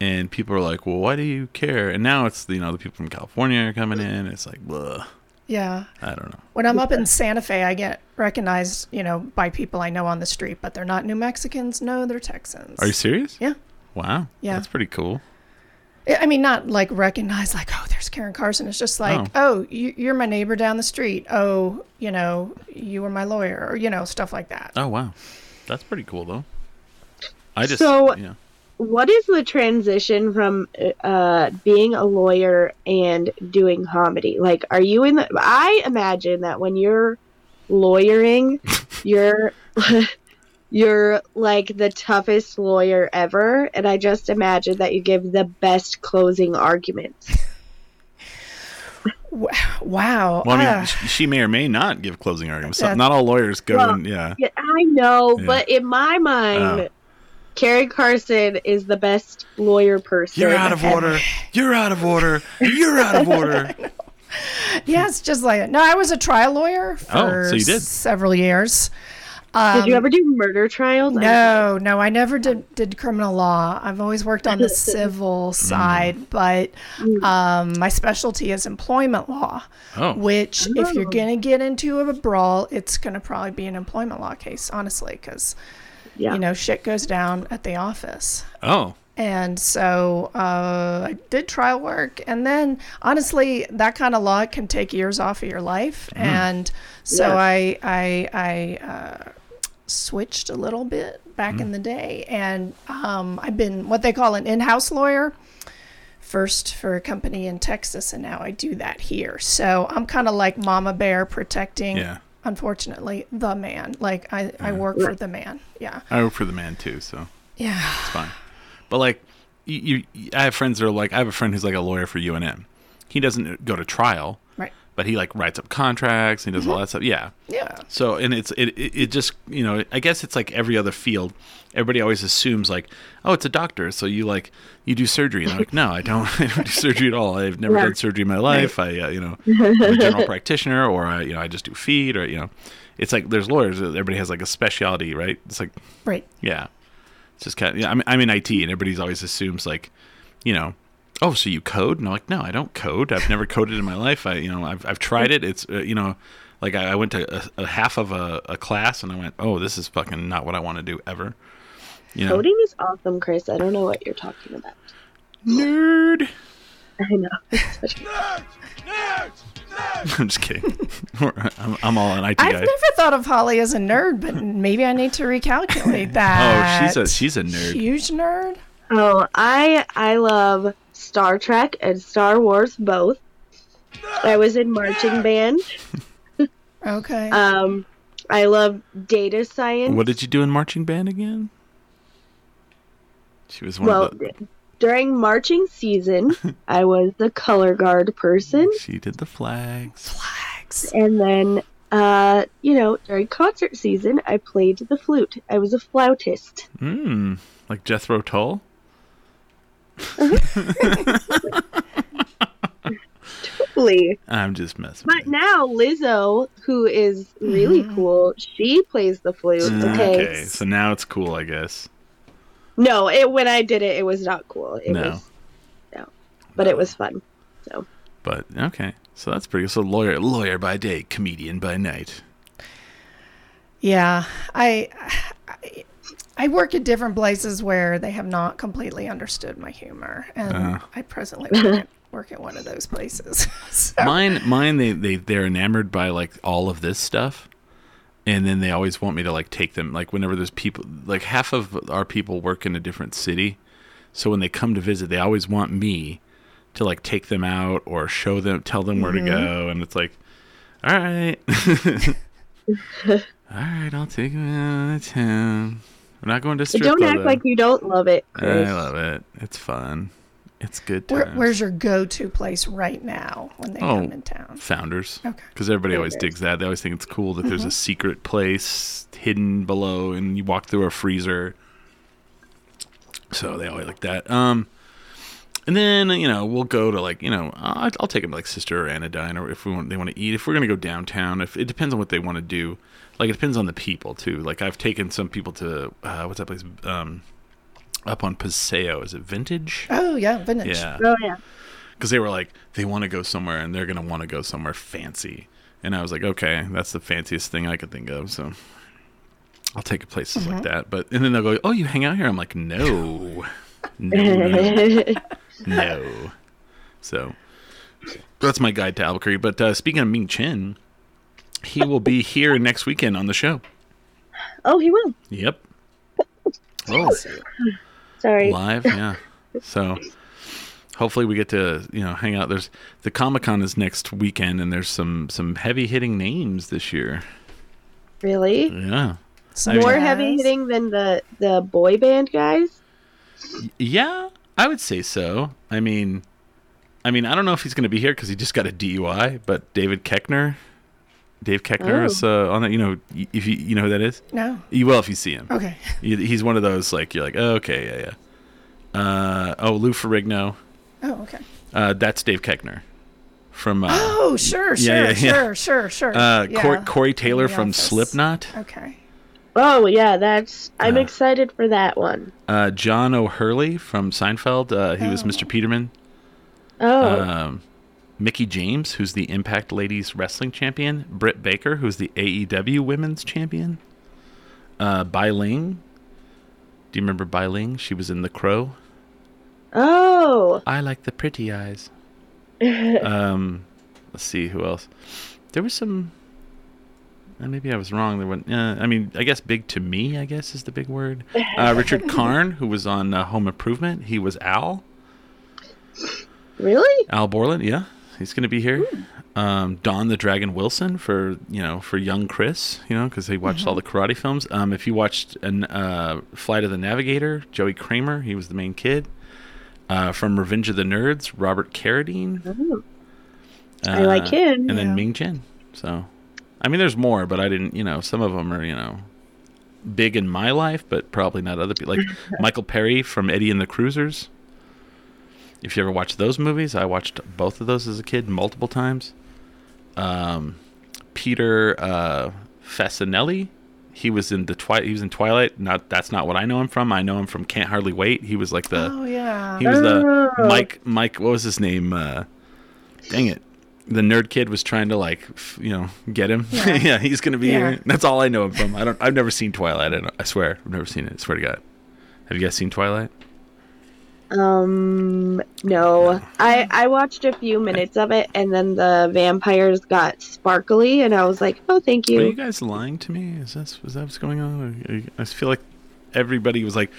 Speaker 1: and people are like, "Well, why do you care?" And now it's you know the people from California are coming in. It's like, blah.
Speaker 3: yeah.
Speaker 1: I don't know.
Speaker 3: When I'm up in Santa Fe, I get recognized, you know, by people I know on the street, but they're not New Mexicans. No, they're Texans.
Speaker 1: Are you serious?
Speaker 3: Yeah.
Speaker 1: Wow.
Speaker 3: Yeah.
Speaker 1: That's pretty cool.
Speaker 3: I I mean, not like recognize, like, oh, there's Karen Carson. It's just like, oh, you, you're my neighbor down the street. Oh, you know, you were my lawyer, or you know, stuff like that.
Speaker 1: Oh wow, that's pretty cool though. I just
Speaker 2: So-
Speaker 1: you know,
Speaker 2: what is the transition from uh, being a lawyer and doing comedy? Like, are you in the? I imagine that when you're lawyering, you're you're like the toughest lawyer ever, and I just imagine that you give the best closing arguments.
Speaker 3: Wow.
Speaker 1: well, I mean, sh- she may or may not give closing arguments. So- not all lawyers go
Speaker 2: Well,
Speaker 1: and yeah.
Speaker 2: Yeah, I know,
Speaker 1: Yeah.
Speaker 2: but in my mind.
Speaker 1: Oh.
Speaker 2: Carrie Carson is the best lawyer person.
Speaker 1: You're out of
Speaker 2: ever.
Speaker 1: order. You're out of order. You're out of order.
Speaker 3: yeah, it's just like no. I was a trial lawyer oh, for
Speaker 1: Oh, so you did.
Speaker 3: several years.
Speaker 2: Did you ever do murder trials?
Speaker 3: No, no, I never did did criminal law. I've always worked on the civil side, but um, my specialty is employment law.
Speaker 1: Oh.
Speaker 3: Which, if you're gonna get into a brawl, it's gonna probably be an employment law case, honestly, because
Speaker 2: Yeah.
Speaker 3: you know shit goes down at the office.
Speaker 1: Oh.
Speaker 3: And so uh, I did trial work. And then, honestly, that kind of law can take years off of your life. And so
Speaker 2: Yes.
Speaker 3: I, I, I uh, switched a little bit back in the day. And um, I've been what they call an in house lawyer. First for a company in Texas, and now I do that here. So I'm kind of like Mama Bear protecting,
Speaker 1: Yeah.
Speaker 3: unfortunately, the man. Like I, I work for the man. Yeah.
Speaker 1: I work for the man too, so
Speaker 3: Yeah.
Speaker 1: it's fine. But like, you, you, I have friends that are like, I have a friend who's like a lawyer for UNM. He doesn't go to trial. But he like writes up contracts. He does all that stuff. Yeah.
Speaker 3: Yeah.
Speaker 1: So and it's it, it it just you know I guess it's like every other field. Everybody always assumes like, oh, it's a doctor, so you like you do surgery. And I'm like, no, I don't. I don't do surgery at all. I've never
Speaker 2: Right.
Speaker 1: done surgery in my life. I uh, you know I'm a general practitioner, or I you know I just do feet, or you know, it's like there's lawyers. Everybody has like a specialty, right? It's like
Speaker 3: Right.
Speaker 1: yeah, it's just kind of. Yeah, I'm I'm in IT, and everybody's always assumes like, you know. Oh, so you code? And I'm like, no, I don't code. I've never coded in my life. I, you know, I've, I've tried it. It's, uh, you know, like I, I went to a, a half of a, a class and I went, oh, this is fucking not what I want to do ever. You know,
Speaker 2: Coding is awesome, Chris. I don't know what you're talking about.
Speaker 1: nerd.
Speaker 2: I know. It's such
Speaker 1: I'm just kidding. I'm, I'm all an IT
Speaker 3: I've
Speaker 1: guy.
Speaker 3: never thought of Holly as a nerd, but maybe I need to recalculate that.
Speaker 1: Oh, she's a she's a nerd.
Speaker 3: huge nerd.
Speaker 2: Oh, I I love Star Trek and Star Wars both. I was in marching band.
Speaker 3: Okay.
Speaker 2: Um, I love data science.
Speaker 1: What did you do in marching band again? She was one
Speaker 2: well,
Speaker 1: of the.
Speaker 2: during marching season, I was the color guard person,
Speaker 1: She did the flags.
Speaker 3: Flags.
Speaker 2: and then uh, you know, during concert season, I played the flute. I was a flautist.
Speaker 1: Hmm. Like Jethro Tull.
Speaker 2: Totally.
Speaker 1: I'm just messing.
Speaker 2: But
Speaker 1: with
Speaker 2: now Lizzo, who is really cool, she plays the flute.
Speaker 1: Mm,
Speaker 2: Okay.
Speaker 1: okay, so now it's cool, I guess.
Speaker 2: No, it when I did it, it was not cool. It
Speaker 1: No.
Speaker 2: was no, but it was fun. So
Speaker 1: But okay, so that's pretty. So lawyer, lawyer by day, comedian by night.
Speaker 3: Yeah, I, I I work at different places where they have not completely understood my humor, and
Speaker 1: Uh.
Speaker 3: I presently work at, work at one of those places. so,
Speaker 1: Mine, mine, they they they're enamored by like all of this stuff, and then they always want me to like take them. Like whenever there's people, like half of our people work in a different city, so when they come to visit, they always want me to like take them out or show them, tell them where to go, and it's like, all right, all right, I'll take them out of town. We're not going to
Speaker 2: but
Speaker 1: strip
Speaker 2: don't act
Speaker 1: though.
Speaker 2: like you don't love it, Chris.
Speaker 1: I love it. It's fun. It's good
Speaker 3: where, where's your go-to place right now when they
Speaker 1: Oh.
Speaker 3: come in town?
Speaker 1: Founders.
Speaker 3: Okay.
Speaker 1: Because everybody always digs that. They always think it's cool that there's a secret place hidden below, and you walk through a freezer. So they always like that. Um, and then you know we'll go to like you know I'll, I'll take them to like Sister or Anodyne, or if we want they want to eat. If we're gonna go downtown, if it depends on what they want to do. Like it depends on the people too. Like I've taken some people to uh, what's that place? Um, up on Paseo. Is it Vintage?
Speaker 3: Oh yeah, vintage.
Speaker 1: Yeah
Speaker 2: Oh yeah.
Speaker 1: because they were like they want to go somewhere and they're gonna want to go somewhere fancy and i was like okay that's the fanciest thing i could think of so i'll take places like that but and then they'll go oh you hang out here i'm like no no no, no. so that's my guide to albuquerque but uh, speaking of ming chen he will be here next weekend on the show.
Speaker 2: Oh, he will.
Speaker 1: yep. Oh.
Speaker 2: Sorry.
Speaker 1: live yeah. So hopefully we get to you know hang out. There's the comic-con is next weekend and there's some some heavy hitting names this year.
Speaker 2: Really?
Speaker 1: yeah.
Speaker 3: Such
Speaker 2: More
Speaker 3: as-
Speaker 2: heavy hitting than the the boy band guys.
Speaker 1: yeah i would say so. I mean i mean i don't know if he's going to be here because he just got a dui but david Koechner dave Koechner
Speaker 2: Oh.
Speaker 1: is uh, on that you know if you you know who that is
Speaker 3: No.
Speaker 1: you will if you see him
Speaker 3: Okay.
Speaker 1: He's one of those like you're like oh, okay yeah yeah uh, oh lou ferrigno
Speaker 3: Oh okay.
Speaker 1: uh, that's dave Koechner from uh,
Speaker 3: Oh sure, sure,
Speaker 1: Yeah, yeah, yeah.
Speaker 3: sure, sure, sure.
Speaker 1: Uh,
Speaker 3: yeah.
Speaker 1: Cor- Corey Taylor from
Speaker 3: Office.
Speaker 1: Slipknot.
Speaker 3: Okay.
Speaker 2: Oh yeah, that's. I'm
Speaker 1: Uh.
Speaker 2: excited for that one.
Speaker 1: Uh, John O'Hurley from Seinfeld. Uh, he was Mr. Peterman.
Speaker 2: Oh,
Speaker 1: Um, Mickie James, who's the Impact Ladies Wrestling Champion. Britt Baker, who's the AEW Women's Champion. Uh, Bai Ling. Do you remember Bai Ling? She was in The Crow.
Speaker 2: oh,
Speaker 1: I like the pretty eyes. um, let's see who else. There was some. Uh, maybe I was wrong. There went. Uh, I mean, I guess big to me. I guess is the big word. Uh, Richard Karn, who was on uh, Home Improvement. He was Al.
Speaker 2: really?
Speaker 1: Al Borland. Yeah, he's going to be here. Um, Don the Dragon Wilson for you know for young Chris. You know because he watched all the karate films. Um, if you watched an uh, Flight of the Navigator, Joey Cramer. He was the main kid. Uh, from Revenge of the Nerds, Robert Carradine.
Speaker 2: I like
Speaker 1: Uh,
Speaker 2: him.
Speaker 1: And then
Speaker 3: Yeah.
Speaker 1: Ming Chen. So, I mean, there's more, but I didn't, you know, some of them are, you know, big in my life, but probably not other people. Like Michael Paré from Eddie and the Cruisers. If you ever watched those movies, I watched both of those as a kid multiple times. Um, Peter uh, Facinelli. He was in the Twi- He was in Twilight. Not that's not what I know him from. I know him from Can't Hardly Wait. He was like the.
Speaker 3: oh yeah.
Speaker 1: He was the
Speaker 2: Oh.
Speaker 1: Mike. Mike. What was his name? Uh, dang it. The nerd kid was trying to like, f- you know, get him. Yeah,
Speaker 3: Yeah.
Speaker 1: he's gonna be
Speaker 3: Yeah.
Speaker 1: here. That's all I know him from. I don't. I've never seen Twilight. I, don't, I swear, I've never seen it. I swear to God. Have you guys seen Twilight?
Speaker 2: Um, no. I I watched a few minutes of it, and then the vampires got sparkly, and I was like, oh, thank you."
Speaker 1: Are you guys lying to me? Is this is that what's going on? I feel like everybody was like,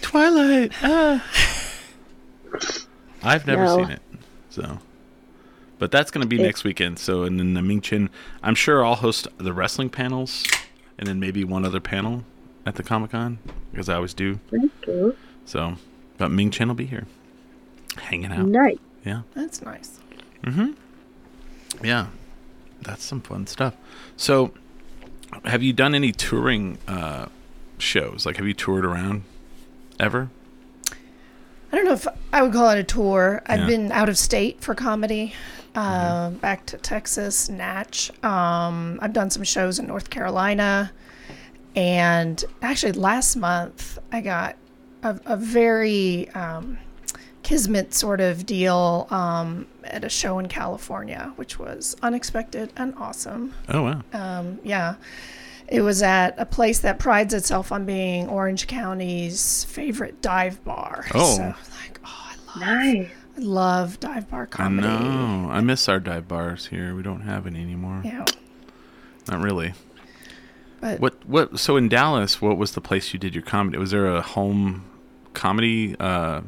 Speaker 1: Twilight. Ah. I've never
Speaker 2: No.
Speaker 1: seen it, so. But that's going to be
Speaker 2: It-
Speaker 1: next weekend. So, and then the Ming Chen, I'm sure I'll host the wrestling panels, and then maybe one other panel at the Comic Con because I always do.
Speaker 2: Thank you.
Speaker 1: So, but Ming Chen will be here, hanging out.
Speaker 2: Nice.
Speaker 1: Yeah.
Speaker 3: That's nice.
Speaker 1: Mm-hmm. Yeah, that's some fun stuff. So, have you done any touring uh, shows? Like, have you toured around ever?
Speaker 3: I don't know if I would call it a tour. I've
Speaker 1: Yeah.
Speaker 3: been out of state for comedy, uh,
Speaker 1: Mm-hmm.
Speaker 3: back to Texas, Natch. Um, I've done some shows in North Carolina. And actually, last month, I got a, a very um, kismet sort of deal um, at a show in California, which was unexpected and awesome.
Speaker 1: Oh wow!
Speaker 3: Um, yeah. It was at a place that prides itself on being Orange County's favorite dive bar.
Speaker 1: Oh.
Speaker 3: So, like, oh, I love,
Speaker 2: Nice.
Speaker 3: I love dive bar
Speaker 1: I
Speaker 3: comedy.
Speaker 1: know. I miss our dive bars here. We don't have any anymore.
Speaker 3: Yeah.
Speaker 1: Not really.
Speaker 3: But
Speaker 1: What? What? So in Dallas, what was the place you did your comedy? Was there a home comedy? Uh,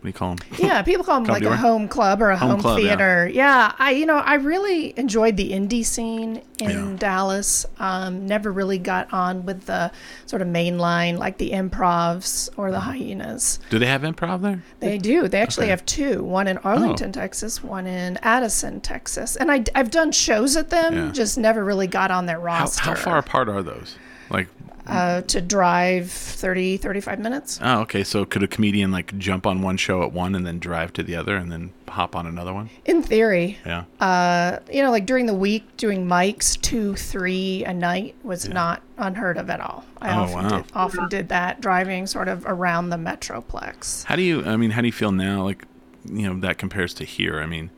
Speaker 1: what do you call them?
Speaker 3: yeah, people call them like a home club or a
Speaker 1: Home
Speaker 3: home,
Speaker 1: club,
Speaker 3: theater. Yeah. I, you know, I really enjoyed the indie scene in
Speaker 1: Yeah.
Speaker 3: Dallas. Um, never really got on with the sort of main line like the improvs or
Speaker 1: Mm-hmm.
Speaker 3: the hyenas.
Speaker 1: Do they have improv there?
Speaker 3: They do. They actually
Speaker 1: Okay.
Speaker 3: have two. One in Arlington, Texas. One in Addison, Texas. And I, I've done shows at them.
Speaker 1: Yeah.
Speaker 3: Just never really got on their
Speaker 1: How,
Speaker 3: roster.
Speaker 1: how far apart are those? Like,
Speaker 3: Uh, to drive 30, 35 minutes.
Speaker 1: oh, okay. So could a comedian like jump on one show at one and then drive to the other and then hop on another one?
Speaker 3: In theory,
Speaker 1: Yeah.
Speaker 3: uh, you know, like during the week, doing mics two, three a night was not unheard of at all. I
Speaker 1: Oh,
Speaker 3: often,
Speaker 1: wow.
Speaker 3: did, often did that driving sort of around the metroplex.
Speaker 1: How do you? I mean, how do you feel now? Like, you know, that compares to here. I mean,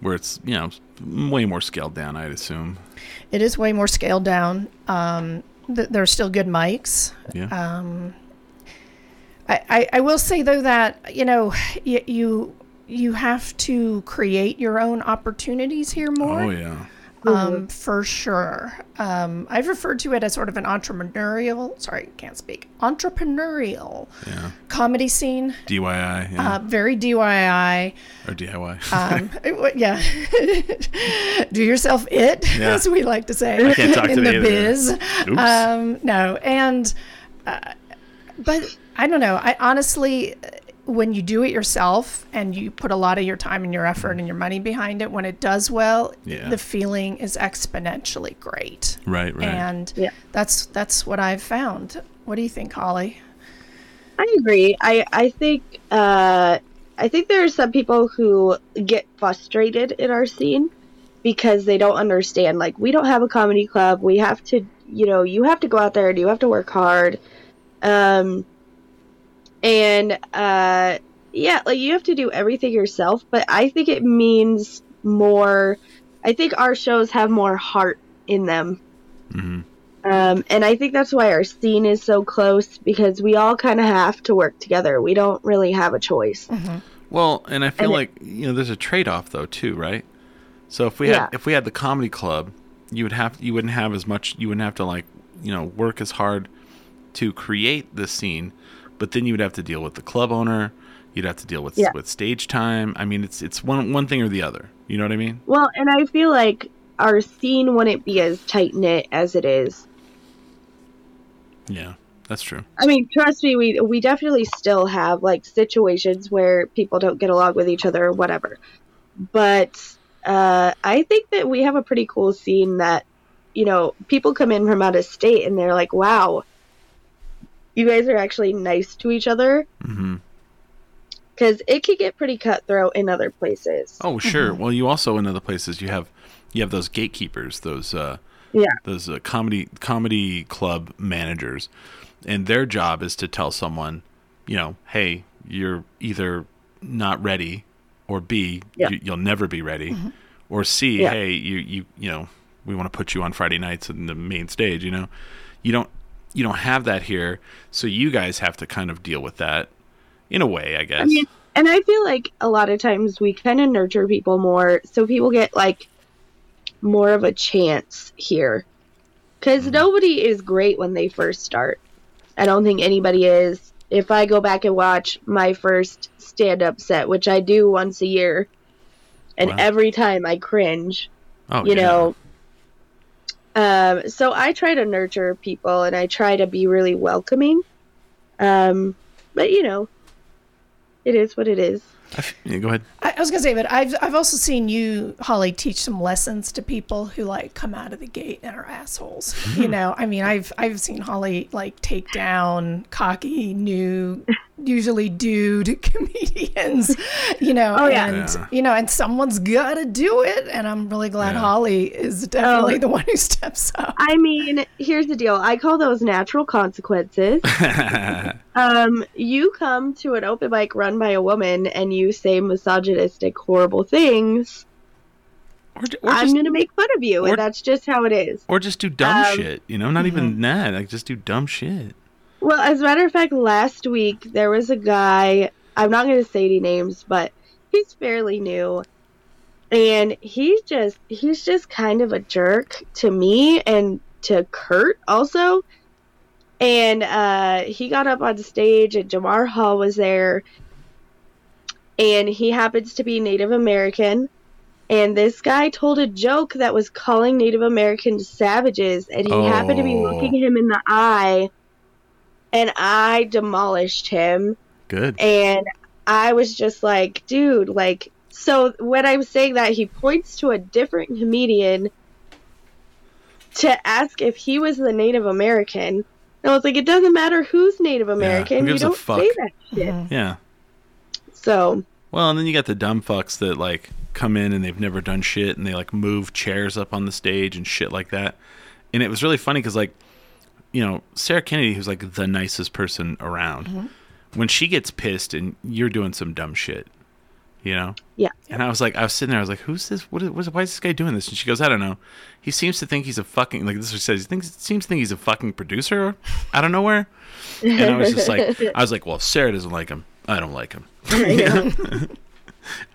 Speaker 1: where it's you know way more scaled down. I'd assume.
Speaker 3: It is way more scaled down. Um, th- there are still good mics.
Speaker 1: Yeah.
Speaker 3: Um, I, I, I will say though that you know y- you you have to create your own opportunities here more.
Speaker 1: oh yeah.
Speaker 3: Um, for sure. Um, I've referred to it as sort of an entrepreneurial, sorry, can't speak, entrepreneurial
Speaker 1: Yeah.
Speaker 3: comedy scene.
Speaker 1: DIY. Yeah.
Speaker 3: Uh, very DIY.
Speaker 1: or DIY.
Speaker 3: Um, it yeah. Do yourself it,
Speaker 1: Yeah.
Speaker 3: as we like to say
Speaker 1: I can't talk
Speaker 3: in
Speaker 1: to
Speaker 3: the
Speaker 1: the
Speaker 3: biz.
Speaker 1: Oops.
Speaker 3: Um, no, and uh, but I don't know. I honestly, uh, when you do it yourself and you put a lot of your time and your effort and your money behind it, when it does well,
Speaker 1: Yeah.
Speaker 3: the feeling is exponentially great.
Speaker 1: right. Right.
Speaker 3: And
Speaker 2: Yeah.
Speaker 3: that's that's what I've found. What do you think, Holly?
Speaker 2: I agree. I I think uh, I think there are some people who get frustrated in our scene because they don't understand. Like, we don't have a comedy club. We have to, you know, you have to go out there and you have to work hard. Um, and uh, yeah, like you have to do everything yourself. But I think it means more. I think our shows have more heart in them.
Speaker 1: hmm
Speaker 2: Um, and I think that's why our scene is so close because we all kind of have to work together. We don't really have a choice.
Speaker 1: Well, and I feel
Speaker 2: And it-
Speaker 1: like you know there's a trade off though too, right? So if we
Speaker 2: Yeah.
Speaker 1: had if we had the comedy club, you would have you wouldn't have as much you wouldn't have to like you know work as hard to create the scene, but then you would have to deal with the club owner. You'd have to deal with
Speaker 2: Yeah.
Speaker 1: with stage time. I mean, it's it's one one thing or the other. You know what I mean?
Speaker 2: Well, and I feel like our scene wouldn't be as tight knit as it is.
Speaker 1: Yeah, that's true.
Speaker 2: I mean, trust me, we we definitely still have like situations where people don't get along with each other or whatever. But uh, I think that we have a pretty cool scene that, you know, people come in from out of state and they're like, "Wow, you guys are actually nice to each other."
Speaker 1: hmm
Speaker 2: Because it could get pretty cutthroat in other places.
Speaker 1: Oh, sure. Well, you also in other places you have you have those gatekeepers, those uh,
Speaker 2: Yeah.
Speaker 1: those uh, comedy comedy club managers, and their job is to tell someone, you know, hey, you're either not ready, or B,
Speaker 2: Yeah.
Speaker 1: you, you'll never be ready, or C,
Speaker 2: Yeah.
Speaker 1: hey, you you you know, we want to put you on Friday nights in the main stage. You know, you don't you don't have that here, so you guys have to kind of deal with that in a way, I guess.
Speaker 2: I mean, and I feel like a lot of times we kind of nurture people more, so people get like more of a chance here. Because mm-hmm. nobody is great when they first start. I don't think anybody is. If I go back and watch my first stand up set, which I do once a year, and
Speaker 1: Wow.
Speaker 2: every time I cringe,
Speaker 1: oh,
Speaker 2: you
Speaker 1: yeah.
Speaker 2: know. Um, so I try to nurture people and I try to be really welcoming. Um, but you know, it is what it is.
Speaker 1: I f- yeah, go ahead.
Speaker 3: I, I was gonna say, but I've I've also seen you, Holly, teach some lessons to people who like come out of the gate and are assholes. you know, I mean, I've I've seen Holly like take down cocky, new, usually dude comedians. You know,
Speaker 2: Oh, yeah.
Speaker 3: and
Speaker 1: Yeah.
Speaker 3: you know, and someone's got to do it, and I'm really glad
Speaker 1: Yeah.
Speaker 3: Holly is definitely
Speaker 2: Oh.
Speaker 3: the one who steps up.
Speaker 2: I mean, here's the deal. I call those natural consequences. um, you come to an open mic run by a woman and you say misogynistic, horrible things.
Speaker 1: Or, ju- or
Speaker 2: I'm
Speaker 1: just,
Speaker 2: gonna make fun of you,
Speaker 1: or-
Speaker 2: and that's just how it is.
Speaker 1: or just do dumb
Speaker 2: Um,
Speaker 1: shit. You know, not even that. Like just do dumb shit.
Speaker 2: Well, as a matter of fact, last week there was a guy. I'm not going to say any names, but he's fairly new, and he's just he's just kind of a jerk to me and to Kurt also. And uh, he got up on stage, and Jamar Hall was there, and he happens to be Native American. And this guy told a joke that was calling Native Americans savages, and he happened to be
Speaker 1: Oh.
Speaker 2: looking him in the eye and I demolished him.
Speaker 1: Good.
Speaker 2: And I was just like, dude, like, so when I'm saying that, he points to a different comedian to ask if he was the Native American. And I was like, it doesn't matter who's Native American. Yeah, you
Speaker 1: gives a
Speaker 2: don't
Speaker 1: fuck?
Speaker 2: say that shit.
Speaker 1: Yeah.
Speaker 2: So,
Speaker 1: Well, and then you got the dumb fucks that like come in and they've never done shit and they like move chairs up on the stage and shit like that. And it was really funny because like, you know, Sarah Kennedy, who's like the nicest person around, mm-hmm. when she gets pissed and you're doing some dumb shit, you know.
Speaker 2: yeah.
Speaker 1: And I was like, I was sitting there, I was like, who's this? What is, what is, why is this guy doing this? And she goes, I don't know. He seems to think he's a fucking, like this is what she says, he thinks, seems to think he's a fucking producer out of nowhere. And I was just like, I was like, well, if Sarah doesn't like him, I don't like him.
Speaker 2: I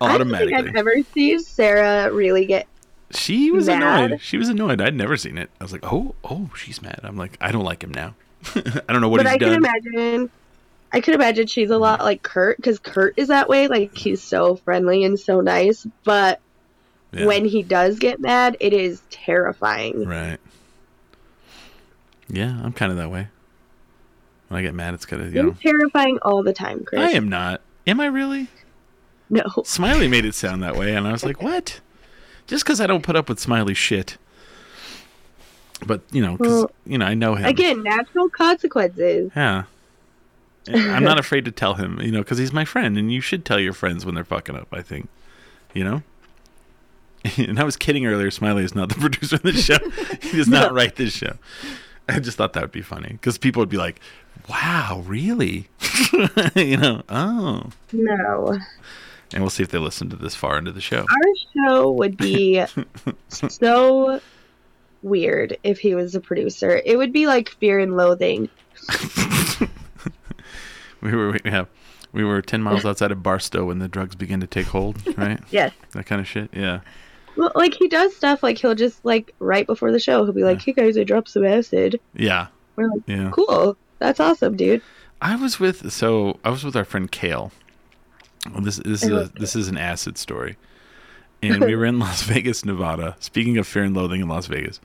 Speaker 2: don't think I've ever seen Sarah really get.
Speaker 1: She was
Speaker 2: mad.
Speaker 1: annoyed. She was annoyed. I'd never seen it. I was like, oh, oh, she's mad. I'm like, I don't like him now. I don't know what
Speaker 2: but
Speaker 1: he's
Speaker 2: I can imagine. I could imagine she's a lot like Kurt because Kurt is that way. Like he's so friendly and so nice, but
Speaker 1: Yeah,
Speaker 2: when he does get mad, it is terrifying.
Speaker 1: right. Yeah, I'm kind of that way. When I get mad, it's kind of you know.
Speaker 2: Terrifying all the time, Chris.
Speaker 1: I am not. Am I really?
Speaker 2: No.
Speaker 1: Smiley made it sound that way, and I was like, what? Just because I don't put up with Smiley shit. But you know, because
Speaker 2: Well,
Speaker 1: you know, I know him.
Speaker 2: Again, natural consequences.
Speaker 1: Yeah. I'm not afraid to tell him, you know, because he's my friend, and you should tell your friends when they're fucking up. I think, you know. and I was kidding earlier. Smiley is not the producer of the show. he does not write this show. I just thought that would be funny because people would be like, "Wow, really?" you know? Oh,
Speaker 2: No.
Speaker 1: And we'll see if they listen to this far into the show.
Speaker 2: Our show would be so weird if he was a producer. It would be like Fear and Loathing.
Speaker 1: We were we have we were ten miles outside of Barstow when the drugs began to take hold, right?
Speaker 2: Yes.
Speaker 1: that kind of shit. Yeah.
Speaker 2: Well, like he does stuff like he'll just like right before the show he'll be like, "Hey guys, I dropped some acid."
Speaker 1: Yeah.
Speaker 2: We're like,
Speaker 1: Yeah.
Speaker 2: "Cool, that's awesome, dude."
Speaker 1: I was with so I was with our friend Kale. Well, this this is a, this is an acid story, and we were in Las Vegas, Nevada. Speaking of fear and loathing in Las Vegas,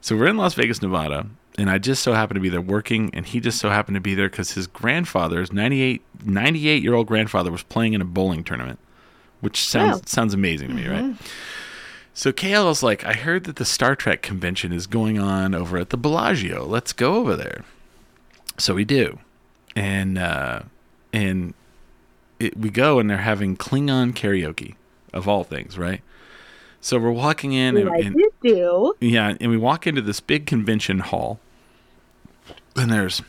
Speaker 1: so we're in Las Vegas, Nevada, and I just so happened to be there working, and he just so happened to be there because his grandfather's 98, 98 year old grandfather was playing in a bowling tournament, which sounds
Speaker 2: Wow.
Speaker 1: sounds amazing to me, right? So Kale was like, I heard that the Star Trek convention is going on over at the Bellagio. Let's go over there. So we do, and uh, and it, we go, and they're having Klingon karaoke of all things, right? So we're walking in, and, and
Speaker 2: do.
Speaker 1: yeah, and we walk into this big convention hall, and there's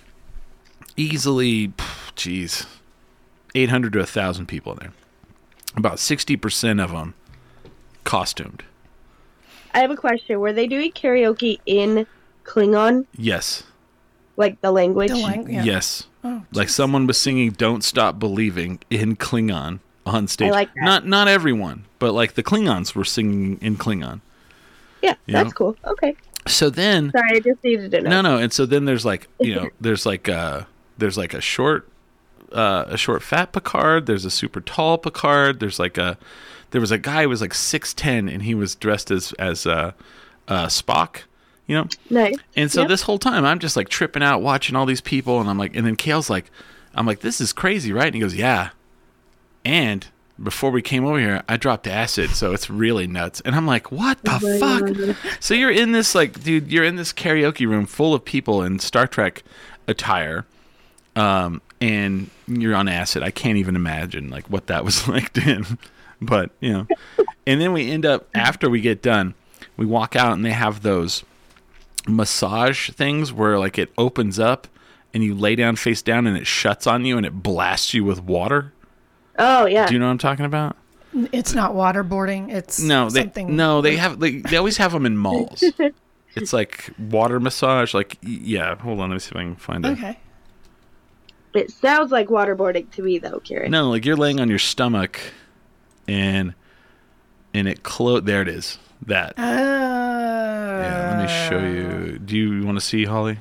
Speaker 1: easily, geez, eight hundred to thousand people in there. About sixty percent of them costumed.
Speaker 2: I have a question. Were they doing karaoke in Klingon,
Speaker 1: Yes.
Speaker 2: Like the language?
Speaker 3: The lang- yeah.
Speaker 1: Yes.
Speaker 3: Oh,
Speaker 1: Like someone was singing "Don't Stop Believing" in Klingon on stage.
Speaker 2: like that.
Speaker 1: Not not everyone, but like the Klingons were singing in Klingon.
Speaker 2: Yeah,
Speaker 1: Yeah.
Speaker 2: that's cool. Okay.
Speaker 1: So then,
Speaker 2: Sorry, I just needed to know.
Speaker 1: no, no, and so then there's like you know there's like uh there's like a short uh, a short fat Picard. There's a super tall Picard. There's like a there was a guy who was like six ten and he was dressed as as uh, uh, Spock. You know,
Speaker 2: Nice.
Speaker 1: And so
Speaker 2: Yep.
Speaker 1: this whole time, I'm just like tripping out watching all these people, and I'm like, and then Kale's like, I'm like, this is crazy, right? And he goes, yeah. And before we came over here, I dropped acid, so it's really nuts. And I'm like, what the
Speaker 2: Oh
Speaker 1: fuck? So you're in this like, dude, you're in this karaoke room full of people in Star Trek attire, um, and you're on acid. I can't even imagine like what that was like to him. But you know, and then we end up after we get done, we walk out and they have those massage things where like it opens up and you lay down face down and it shuts on you and it blasts you with water.
Speaker 2: Oh yeah.
Speaker 1: Do you know what I'm talking about?
Speaker 3: It's not waterboarding. It's
Speaker 1: No, they
Speaker 3: something.
Speaker 1: no, they have they, they always have them in malls. it's like water massage. Like yeah, hold on, let me see if I can find it.
Speaker 3: Okay.
Speaker 2: It sounds like waterboarding to me though, Karen.
Speaker 1: No, like you're laying on your stomach, and and it clo There it is. That.
Speaker 3: Oh.
Speaker 1: yeah. Let me show you. Do you want to see Holly?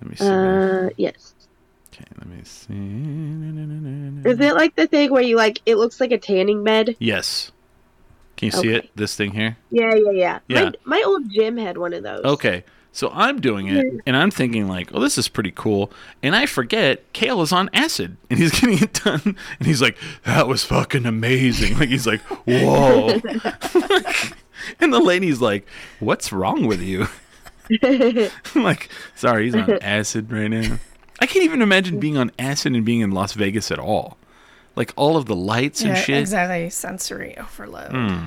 Speaker 1: Let me see.
Speaker 2: Uh, yes.
Speaker 1: okay, let me see.
Speaker 2: Is it like the thing where you like it looks like a tanning bed?
Speaker 1: Yes. Can you see
Speaker 2: Okay.
Speaker 1: it? This thing here.
Speaker 2: Yeah, yeah, yeah.
Speaker 1: Yeah.
Speaker 2: My, my old gym had one of those.
Speaker 1: Okay. So I'm doing it, and I'm thinking like, "Oh, this is pretty cool." And I forget Kale is on acid, and he's getting it done, and he's like, "That was fucking amazing!" Like he's like, "Whoa!" and the lady's like, "What's wrong with you?" I'm like, "Sorry, he's on acid right now." I can't even imagine being on acid and being in Las Vegas at all. Like all of the lights and
Speaker 3: Yeah,
Speaker 1: shit.
Speaker 3: exactly. Sensory overload. Hmm.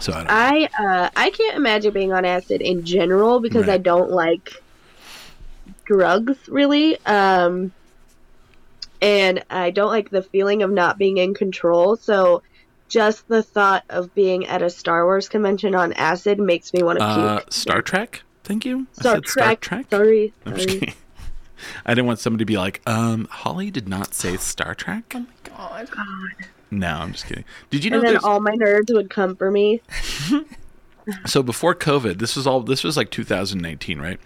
Speaker 1: So I don't
Speaker 2: I uh I can't imagine being on acid in general because
Speaker 1: Right.
Speaker 2: I don't like drugs really. Um and I don't like the feeling of not being in control. So just the thought of being at a Star Wars convention on acid makes me want to
Speaker 1: Uh,
Speaker 2: puke.
Speaker 1: Star Trek. Thank you. I
Speaker 2: Star
Speaker 1: said
Speaker 2: Trek.
Speaker 1: Star Trek.
Speaker 2: Sorry.
Speaker 1: I'm just
Speaker 2: sorry.
Speaker 1: kidding. I didn't want somebody to be like, um, Holly did not say Star Trek.
Speaker 3: Oh my god.
Speaker 1: No, I'm just kidding. Did you know
Speaker 2: And then
Speaker 1: there's
Speaker 2: all my nerds would come for me.
Speaker 1: so before COVID, this was all this was like 2019, right?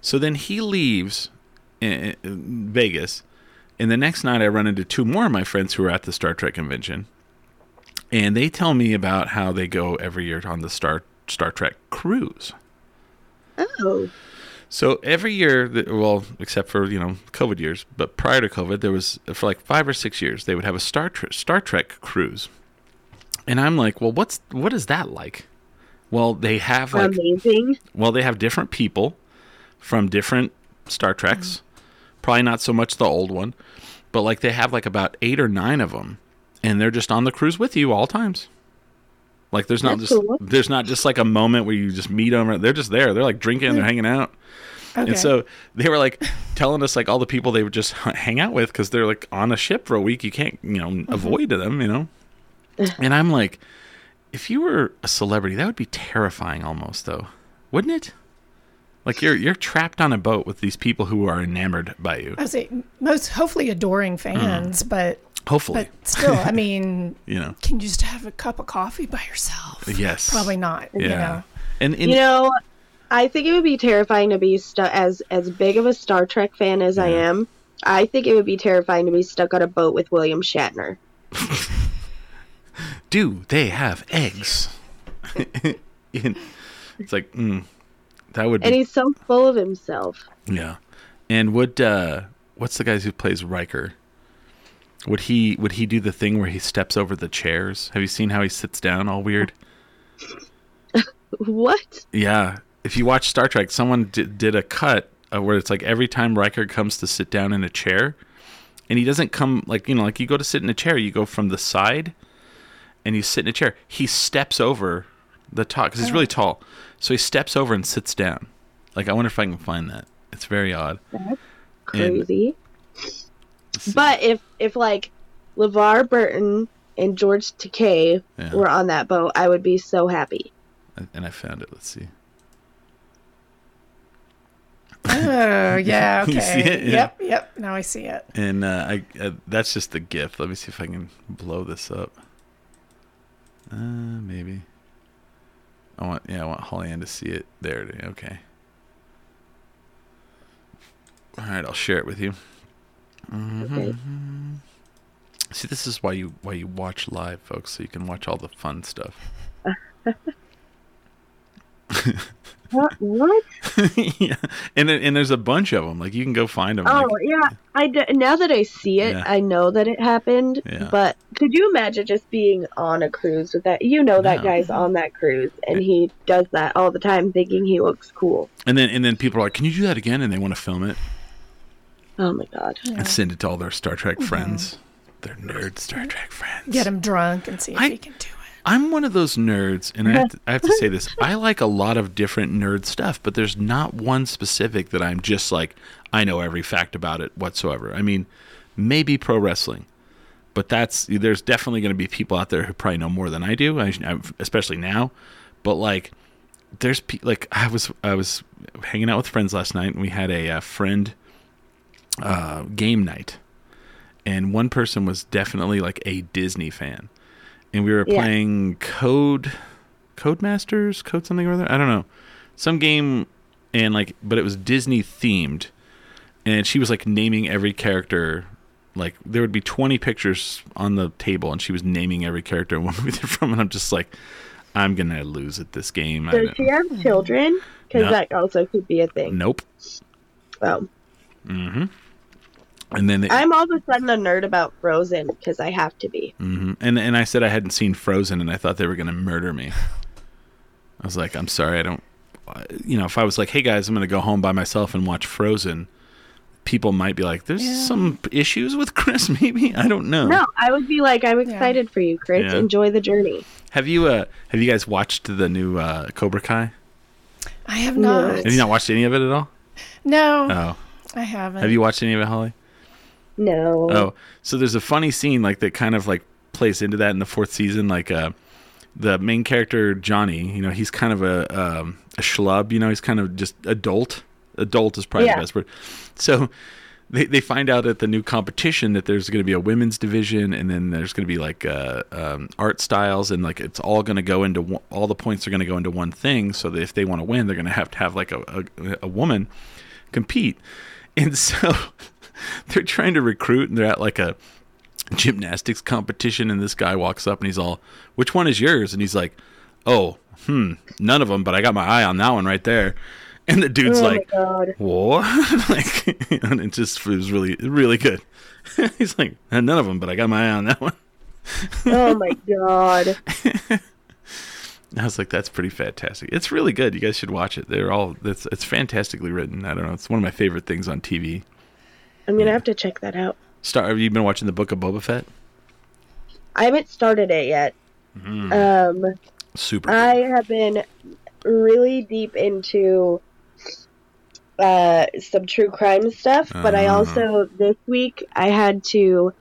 Speaker 1: So then he leaves in, in Vegas, and the next night I run into two more of my friends who are at the Star Trek convention, and they tell me about how they go every year on the Star Star Trek cruise.
Speaker 2: Oh.
Speaker 1: So every year, well, except for you know COVID years, but prior to COVID, there was for like five or six years they would have a Star Trek Star Trek cruise, and I'm like, well, what's what is that like? Well, they have like
Speaker 2: Amazing.
Speaker 1: well, they have different people from different Star Treks. Mm-hmm. Probably not so much the old one, but like they have like about eight or nine of them, and they're just on the cruise with you all times. Like there's not just there's not just like a moment where you just meet them. They're just there. They're like drinking. They're hanging out.
Speaker 3: Okay.
Speaker 1: And so they were like telling us like all the people they would just hang out with because they're like on a ship for a week. You can't you know
Speaker 2: Mm-hmm.
Speaker 1: avoid them. You know. And I'm like, if you were a celebrity, that would be terrifying almost though, wouldn't it? Like you're you're trapped on a boat with these people who are enamored by you.
Speaker 3: I would say most hopefully adoring fans, but
Speaker 1: Hopefully,
Speaker 3: but still, I mean,
Speaker 1: you know.
Speaker 3: can you just have a cup of coffee by yourself?
Speaker 1: Yes.
Speaker 3: Probably not.
Speaker 1: Yeah.
Speaker 3: You know.
Speaker 1: And, and
Speaker 2: You know, I think it would be terrifying to be stuck as as big of a Star Trek fan as I am. I think it would be terrifying to be stuck on a boat with William Shatner.
Speaker 1: do they have eggs? It's like, mm, that would be
Speaker 2: And he's so full of himself.
Speaker 1: Yeah. And would uh what's the guy who plays Riker? Would he would he do the thing where he steps over the chairs? Have you seen how he sits down all weird?
Speaker 2: What?
Speaker 1: Yeah. If you watch Star Trek, someone di- did a cut uh, where it's like every time Riker comes to sit down in a chair, and he doesn't come like you know like you go to sit in a chair, you go from the side, and you sit in a chair. He steps over the top because he's really tall, so he steps over and sits down. Like I wonder if I can find that. It's very odd.
Speaker 2: Crazy. But if if like LeVar Burton and George Takei
Speaker 1: Yeah.
Speaker 2: were on that boat, I would be so happy.
Speaker 1: and I found it. Let's see.
Speaker 3: Oh yeah.
Speaker 1: You
Speaker 3: Okay.
Speaker 1: see it? Yeah.
Speaker 3: Yep. Yep. Now I see it.
Speaker 1: And uh, I uh, that's just the GIF. Let me see if I can blow this up. Uh, maybe. I want yeah, I want Holly Ann to see it. There it is. Okay. All right, I'll share it with you. Mm-hmm.
Speaker 2: Okay.
Speaker 1: See, this is why you why you watch live, folks, so you can watch all the fun stuff.
Speaker 2: What? what?
Speaker 1: yeah, and and there's a bunch of them. Like you can go find them.
Speaker 2: Oh yeah, I d- now that I see it,
Speaker 1: Yeah.
Speaker 2: I know that it happened.
Speaker 1: Yeah.
Speaker 2: But could you imagine just being on a cruise with that? You know that
Speaker 1: No.
Speaker 2: guy's on that cruise, and he does that all the time, thinking he looks cool.
Speaker 1: and then and then people are like, "Can you do that again?" And they want to film it.
Speaker 2: Oh my god.
Speaker 1: and send it to all their Star Trek mm-hmm. friends, their nerd Star Trek friends.
Speaker 3: Get him drunk and see if
Speaker 1: I-
Speaker 3: he can do it.
Speaker 1: I'm one of those nerds, and I have, to, I have to say this: I like a lot of different nerd stuff, but there's not one specific that I'm just like I know every fact about it whatsoever. I mean, maybe pro wrestling, but that's there's definitely going to be people out there who probably know more than I do, especially now. But like, there's pe- like I was I was hanging out with friends last night, and we had a, uh friend uh, game night, and one person was definitely like a Disney fan, and we were
Speaker 2: Yeah.
Speaker 1: playing Code, Codemasters, Code something or other. I don't know, some game, and like, but it was Disney themed, and she was like naming every character. Like there would be twenty pictures on the table, and she was naming every character and what movie they're from, and I'm just like, I'm gonna lose at this game. I
Speaker 2: Does she have children? Because
Speaker 1: No.
Speaker 2: that also could be a thing.
Speaker 1: nope.
Speaker 2: Oh. Mm-hmm.
Speaker 1: And then they,
Speaker 2: I'm all of a sudden a nerd about Frozen because I have to be.
Speaker 1: hmm And and I said I hadn't seen Frozen, and I thought they were going to murder me. I was like, I'm sorry, I don't. uh, You know, if I was like, hey guys, I'm going to go home by myself and watch Frozen, people might be like, there's
Speaker 3: Yeah.
Speaker 1: some issues with Chris. Maybe I don't know.
Speaker 2: No, I would be like, I'm excited for you, Chris.
Speaker 1: Yeah.
Speaker 2: Enjoy the journey.
Speaker 1: Have you uh Have you guys watched the new uh, Cobra Kai?
Speaker 3: I have not.
Speaker 1: Have you not watched any of it at all?
Speaker 3: No,
Speaker 1: Oh,
Speaker 3: I haven't.
Speaker 1: have you watched any of it, Holly?
Speaker 2: No.
Speaker 1: Oh, so there's a funny scene like that kind of like plays into that in the fourth season. Like uh, the main character Johnny, you know, he's kind of a um, a schlub. You know, he's kind of just adult. Adult is probably
Speaker 2: Yeah.
Speaker 1: the best word. So they they find out at the new competition that there's going to be a women's division, and then there's going to be like uh, um, art styles, and like it's all going to go into one, all the points are going to go into one thing. So that if they want to win, they're going to have to have like a, a a woman compete, and so they're trying to recruit, and they're at like a gymnastics competition and this guy walks up and he's all which one is yours? And he's like oh hmm none of them but i got my eye on that one right there. And the dude's
Speaker 2: oh
Speaker 1: like
Speaker 2: my
Speaker 1: what? Like and it just it was really really good. He's like none of them but i got my eye on that one.
Speaker 2: Oh my god.
Speaker 1: i was like that's pretty fantastic. It's really good. You guys should watch it. They're all it's it's fantastically written. I don't know. It's one of my favorite things on tv
Speaker 2: I'm gonna have to check that out.
Speaker 1: star have you been watching the book of boba fett
Speaker 2: I haven't started it yet.
Speaker 1: Mm-hmm.
Speaker 2: Um,
Speaker 1: Super.
Speaker 2: I have been really deep into uh, some true crime stuff, but I
Speaker 1: Uh-huh.
Speaker 2: also this week I had to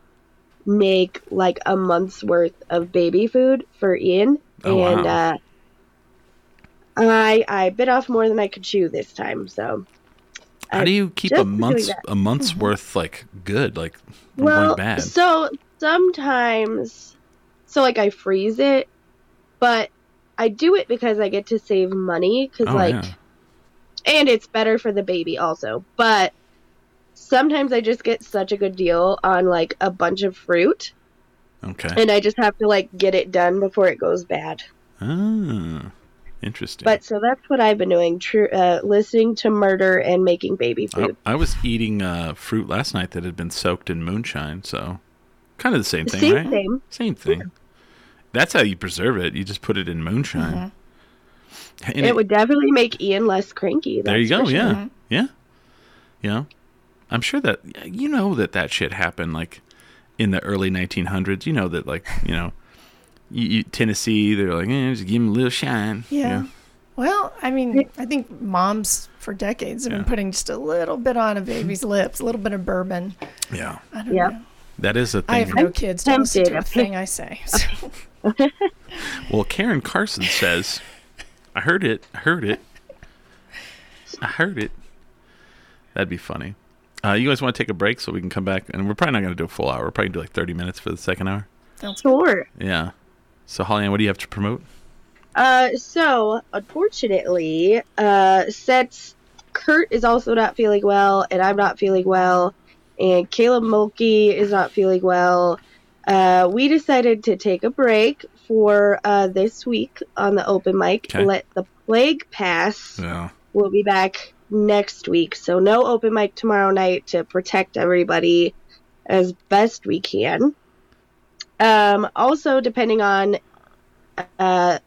Speaker 2: make like a month's worth of baby food for Ian,
Speaker 1: Oh,
Speaker 2: and
Speaker 1: wow.
Speaker 2: uh, I I bit off more than I could chew this time. So
Speaker 1: How do you keep a month's a month's worth like good, like from
Speaker 2: well,
Speaker 1: bad?
Speaker 2: so sometimes, so like I freeze it, but I do it because I get to save money because
Speaker 1: Oh,
Speaker 2: like,
Speaker 1: yeah.
Speaker 2: and it's better for the baby also. But sometimes I just get such a good deal on like a bunch of fruit,
Speaker 1: Okay.
Speaker 2: and I just have to like get it done before it goes bad.
Speaker 1: Ah, interesting.
Speaker 2: But so that's what I've been doing: true, uh, listening to murder and making baby
Speaker 1: I,
Speaker 2: food.
Speaker 1: I was eating uh, fruit last night that had been soaked in moonshine, so kind of the same thing,
Speaker 2: Same,
Speaker 1: right?
Speaker 2: same.
Speaker 1: Same thing. That's how you preserve it. You just put it in moonshine. And
Speaker 2: It, would definitely make Ian less cranky.
Speaker 1: there you go.
Speaker 2: sure.
Speaker 1: Yeah, yeah, yeah. I'm sure that you know that that shit happened like in the early 1900s. You know that like you know, you, you, Tennessee. They're like, eh, just give him a little shine. you
Speaker 3: Yeah.
Speaker 1: know?
Speaker 3: Well, I mean, I think moms for decades have
Speaker 1: Yeah.
Speaker 3: been putting just a little bit on a baby's lips, a little bit of bourbon.
Speaker 1: yeah.
Speaker 3: I don't
Speaker 2: Yeah.
Speaker 3: know.
Speaker 1: That is a
Speaker 3: I have
Speaker 1: thing.
Speaker 3: no kids. Don't listen to a
Speaker 2: tempted.
Speaker 3: thing I say. So.
Speaker 1: Well, Karen Carson says, I heard it. I heard it. I heard it. That'd be funny. Uh, you guys want to take a break so we can come back? And we're probably not going to do a full hour. We're probably going to do like 30 minutes for the second hour.
Speaker 2: That's Sure.
Speaker 1: Yeah. So, Holly Ann, what do you have to promote?
Speaker 2: Uh, so unfortunately, uh, since Kurt is also not feeling well, and I'm not feeling well, and Caleb Mulkey is not feeling well, uh, we decided to take a break for uh, this week on the open mic.
Speaker 1: Okay.
Speaker 2: Let the plague pass.
Speaker 1: Yeah.
Speaker 2: We'll be back next week, so no open mic tomorrow night to protect everybody as best we can. Um, also, depending on uh,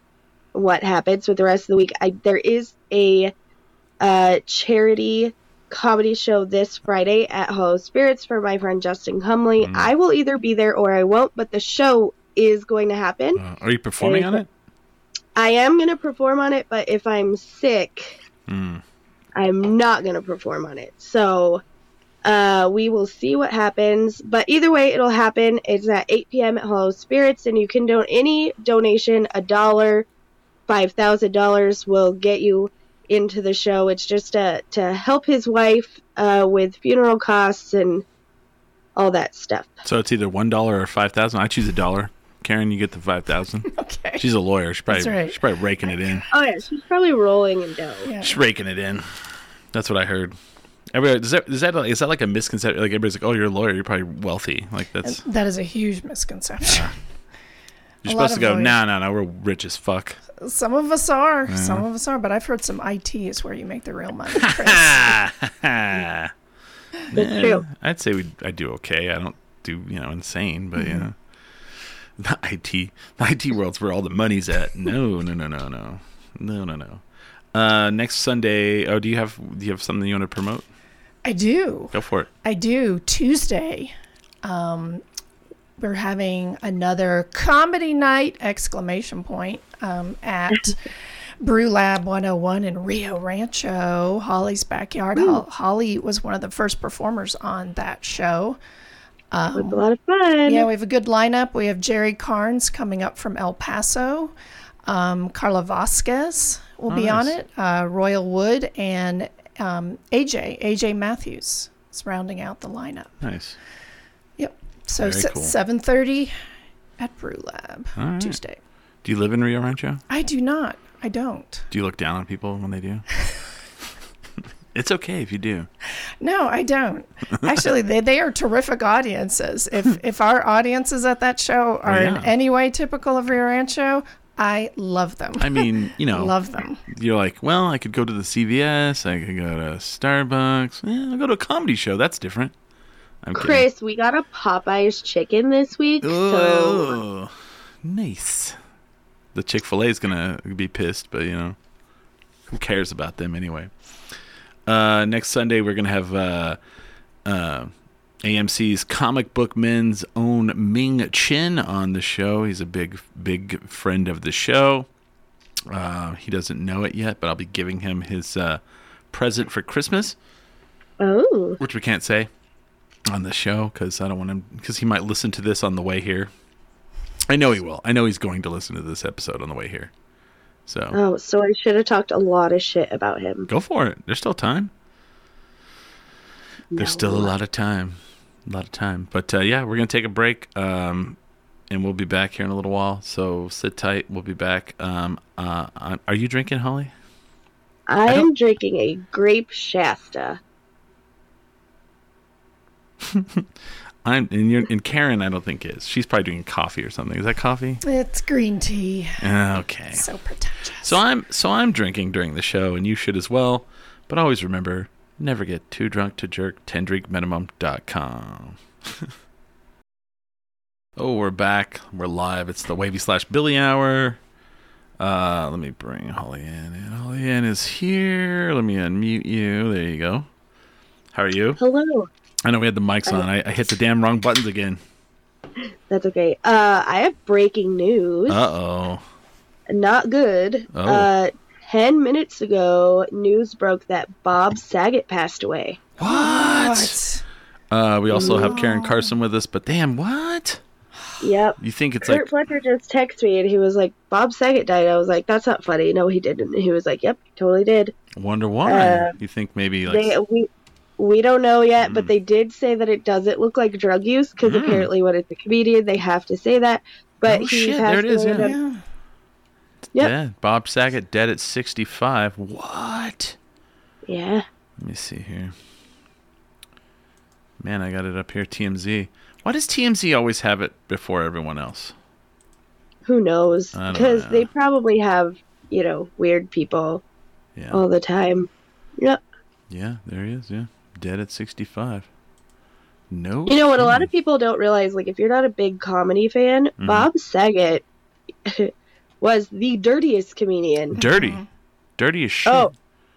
Speaker 2: what happens with the rest of the week, I, there is a uh, charity comedy show this Friday at Hollow Spirits for my friend Justin Cumley.
Speaker 1: Mm.
Speaker 2: I will either be there or I won't, but the show is going to happen.
Speaker 1: Uh, are you performing on it?
Speaker 2: I am going to perform on it, but if I'm sick,
Speaker 1: Mm.
Speaker 2: I'm not going to perform on it. So uh, we will see what happens. But either way, it'll happen. It's at 8 p.m. at Hollow Spirits, and you can donate any donation, a dollar, $5,000 will get you into the show. It's just to, to help his wife uh, with funeral costs and all that stuff.
Speaker 1: So, it's either $1 or 5000 I choose a dollar. Karen, you get the 5000
Speaker 3: Okay.
Speaker 1: She's a lawyer. She's probably,
Speaker 3: That's right.
Speaker 1: she's probably raking it in.
Speaker 2: Oh, yeah, she's probably rolling in dough.
Speaker 3: Yeah.
Speaker 1: She's raking it in. That's what I heard. Everybody, is that is that is that like a misconception? Like everybody's like, "Oh, you're a lawyer. You're probably wealthy." Like that's
Speaker 3: That is a huge misconception.
Speaker 1: you're
Speaker 3: a
Speaker 1: supposed to go.
Speaker 3: lawyers-
Speaker 1: No, no, no. We're rich as fuck.
Speaker 3: Some of us are. Some of us are. But I've heard some IT is where you make the real money. Chris.
Speaker 1: That's
Speaker 2: true.
Speaker 1: I'd say we. I do okay. I don't do you know insane, but you know, the IT the IT world's where all the money's at. No, no, no, no, no, no, no, no. Uh, next Sunday. Oh, do you have do you have something you want to promote?
Speaker 3: I do.
Speaker 1: Go for it.
Speaker 3: I do. Tuesday, um, we're having another comedy night! Exclamation point um, at Brew Lab 101 in Rio Rancho, Holly's backyard. Hol- Holly was one of the first performers on that show.
Speaker 2: It's a lot of fun.
Speaker 3: Yeah, we have a good lineup. We have Jerry Carnes coming up from El Paso. Um, Carla Vasquez will be on it. Uh, Royal Wood and um, AJ AJ Matthews is rounding out the lineup.
Speaker 1: Nice.
Speaker 3: Yep. So
Speaker 1: Very cool.
Speaker 3: seven thirty at Brew Lab
Speaker 1: right.
Speaker 3: Tuesday.
Speaker 1: Do you live in Rio Rancho?
Speaker 3: I do not. I don't.
Speaker 1: Do you look down on people when they do? it's okay if you do.
Speaker 3: No, I don't. Actually, they, they are terrific audiences. If if our audiences at that show are
Speaker 1: yeah.
Speaker 3: in any way typical of Rio Rancho, I love them.
Speaker 1: I mean, you know,
Speaker 3: love them.
Speaker 1: you're like, well, I could go to the CVS, I could go to Starbucks, eh, I'll go to a comedy show. That's different. I'm kidding.
Speaker 2: Chris, we got a Popeyes chicken this week, so
Speaker 1: Oh, nice. The Chick Fil A is gonna be pissed, but you know, who cares about them anyway? Uh, next Sunday we're gonna have uh, uh, AMC's comic book men's own Ming Chen on the show. He's a big, big friend of the show. Uh, he doesn't know it yet, but I'll be giving him his uh, present for Christmas,
Speaker 2: Oh,
Speaker 1: which we can't say on the show because I don't want him because he might listen to this on the way here. I know he will. I know he's going to listen to this episode on the way here. So
Speaker 2: oh, so I should have talked a lot of shit about him.
Speaker 1: go for it. There's still time. There's
Speaker 2: No.
Speaker 1: still a lot of time. A lot of time. But uh, yeah, we're going to take a break. Um, and we'll be back here in a little while. So sit tight. We'll be back. Um, uh, are you drinking, Holly?
Speaker 2: I am drinking a grape Shasta.
Speaker 1: I'm and, you're, and Karen. I don't think is. She's probably doing coffee or something. Is that coffee?
Speaker 3: It's green tea.
Speaker 1: Okay.
Speaker 3: So pretentious.
Speaker 1: So I'm so I'm drinking during the show, and you should as well. But always remember, never get too drunk to jerk. Tendrinkminimum.com. oh, we're back. We're live. It's the Wavy slash Billy Hour. Uh, let me bring Holly Ann. And Holly in is here. Let me unmute you. There you go. How are you?
Speaker 2: Hello.
Speaker 1: I know we had the mics on. I, I hit the damn wrong buttons again.
Speaker 2: That's okay. Uh, I have breaking news.
Speaker 1: Uh oh.
Speaker 2: Not good.
Speaker 1: Oh.
Speaker 2: Uh, ten minutes ago, news broke that Bob Saget passed away.
Speaker 1: What? Uh, we also have Karen Carson with us, but damn, what?
Speaker 2: Yep.
Speaker 1: You think it's
Speaker 2: Kurt
Speaker 1: like
Speaker 2: Fletcher just texted me and he was like, "Bob Saget died." I was like, "That's not funny." No, he didn't. And he was like, "Yep, totally did."
Speaker 1: wonder why?
Speaker 2: Uh,
Speaker 1: you think maybe like
Speaker 2: They we we don't know yet,
Speaker 1: Mm.
Speaker 2: but they did say that it doesn't look like drug use because
Speaker 1: Mm.
Speaker 2: apparently when it's a comedian, they have to say that. But
Speaker 1: Oh,
Speaker 2: he
Speaker 1: shit,
Speaker 2: passed
Speaker 1: there it is,
Speaker 2: away
Speaker 1: yeah.
Speaker 2: Yep.
Speaker 1: dead? Bob Saget dead at 65. What?
Speaker 2: yeah.
Speaker 1: Let me see here. Man, I got it up here. TMZ. Why does TMZ always have it before everyone else?
Speaker 2: Who knows? Because
Speaker 1: know.
Speaker 2: they probably have you know weird people
Speaker 1: Yeah.
Speaker 2: all the time. Yep.
Speaker 1: Yeah, there he is. Yeah, dead at 65. No.
Speaker 2: You know what? A lot of people don't realize, like, if you're not a big comedy fan,
Speaker 1: Mhm.
Speaker 2: Bob Saget was the dirtiest comedian.
Speaker 1: dirty, dirty as shit.
Speaker 2: Oh,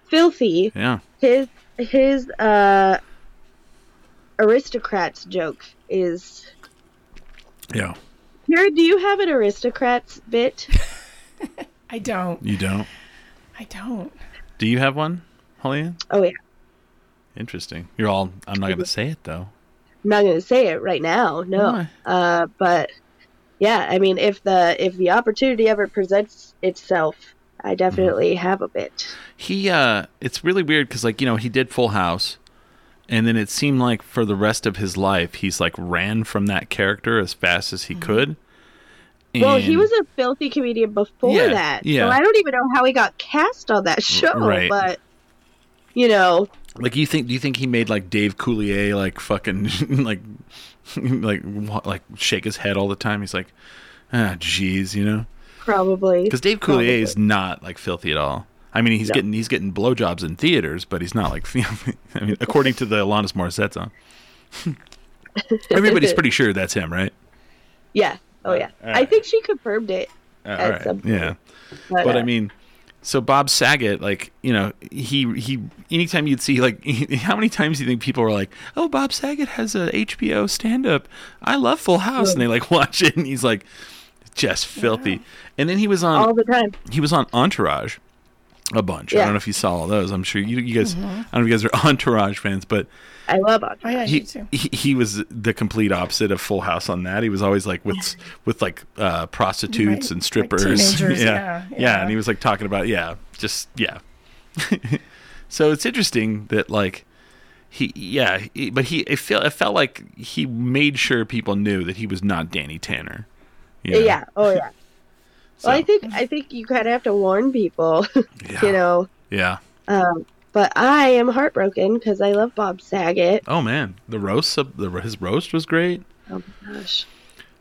Speaker 2: filthy.
Speaker 1: Yeah.
Speaker 2: His his uh aristocrats joke is.
Speaker 1: Yeah.
Speaker 2: Here, do you have an aristocrats bit?
Speaker 3: I don't.
Speaker 1: You don't.
Speaker 3: I don't.
Speaker 1: Do you have one, Holly?
Speaker 2: Oh yeah,
Speaker 1: Interesting. You're all. I'm not gonna say it though.
Speaker 2: I'm not gonna say it right now. No.
Speaker 1: Why?
Speaker 2: Uh, but yeah, I mean, if the if the opportunity ever presents itself, I definitely
Speaker 1: Mm-hmm.
Speaker 2: have a bit.
Speaker 1: He uh it's really weird cuz like, you know, he did Full House and then it seemed like for the rest of his life he's like ran from that character as fast as he could.
Speaker 2: Well, he was a filthy comedian before
Speaker 1: Yeah,
Speaker 2: that,
Speaker 1: yeah.
Speaker 2: so I don't even know how he got cast on that show.
Speaker 1: right.
Speaker 2: But you know,
Speaker 1: like you think do you think he made like Dave Coulier like fucking like like like shake his head all the time? He's like, "Ah, jeez," you know?
Speaker 2: probably
Speaker 1: Cuz Dave. Coulier is not like filthy at all. I mean, he's
Speaker 2: No.
Speaker 1: getting he's getting blowjobs in theaters, but he's not like I mean, according to the Alanis Morissette song. Everybody's pretty sure that's him, right?
Speaker 2: Yeah. Oh yeah.
Speaker 1: All
Speaker 2: I think she confirmed it.
Speaker 1: Uh,
Speaker 2: At
Speaker 1: all right.
Speaker 2: some point.
Speaker 1: Yeah.
Speaker 2: But,
Speaker 1: But
Speaker 2: uh,
Speaker 1: I mean, so Bob Saget, like you know, he he. Anytime you'd see like, how many times do you think people were like, "Oh, Bob Saget has a HBO stand-up. I love Full House," and they like watch it, and he's like, just filthy. And then he was on
Speaker 2: all the time.
Speaker 1: he was on Entourage a bunch. I don't know if you saw all those. I'm sure you, you guys. I don't know if you guys are Entourage fans, but
Speaker 2: I love it.
Speaker 3: Oh yeah,
Speaker 1: he,
Speaker 3: too.
Speaker 1: he he was the complete opposite of Full House on that. He was always like with with like uh, prostitutes
Speaker 3: Right,
Speaker 1: and strippers.
Speaker 3: teenagers,
Speaker 1: yeah.
Speaker 3: yeah,
Speaker 1: yeah,
Speaker 3: yeah.
Speaker 1: and he was like talking about yeah, just yeah. so it's interesting that like he yeah, he, but he it felt it felt like he made sure people knew that he was not Danny Tanner. you know?
Speaker 2: Yeah. Oh yeah.
Speaker 1: So,
Speaker 2: Well, I think I think you kind of have to warn people,
Speaker 1: yeah.
Speaker 2: you know.
Speaker 1: Yeah.
Speaker 2: Um, but I am heartbroken because I love Bob Saget.
Speaker 1: Oh man, the roast of the his roast was great.
Speaker 2: Oh my gosh.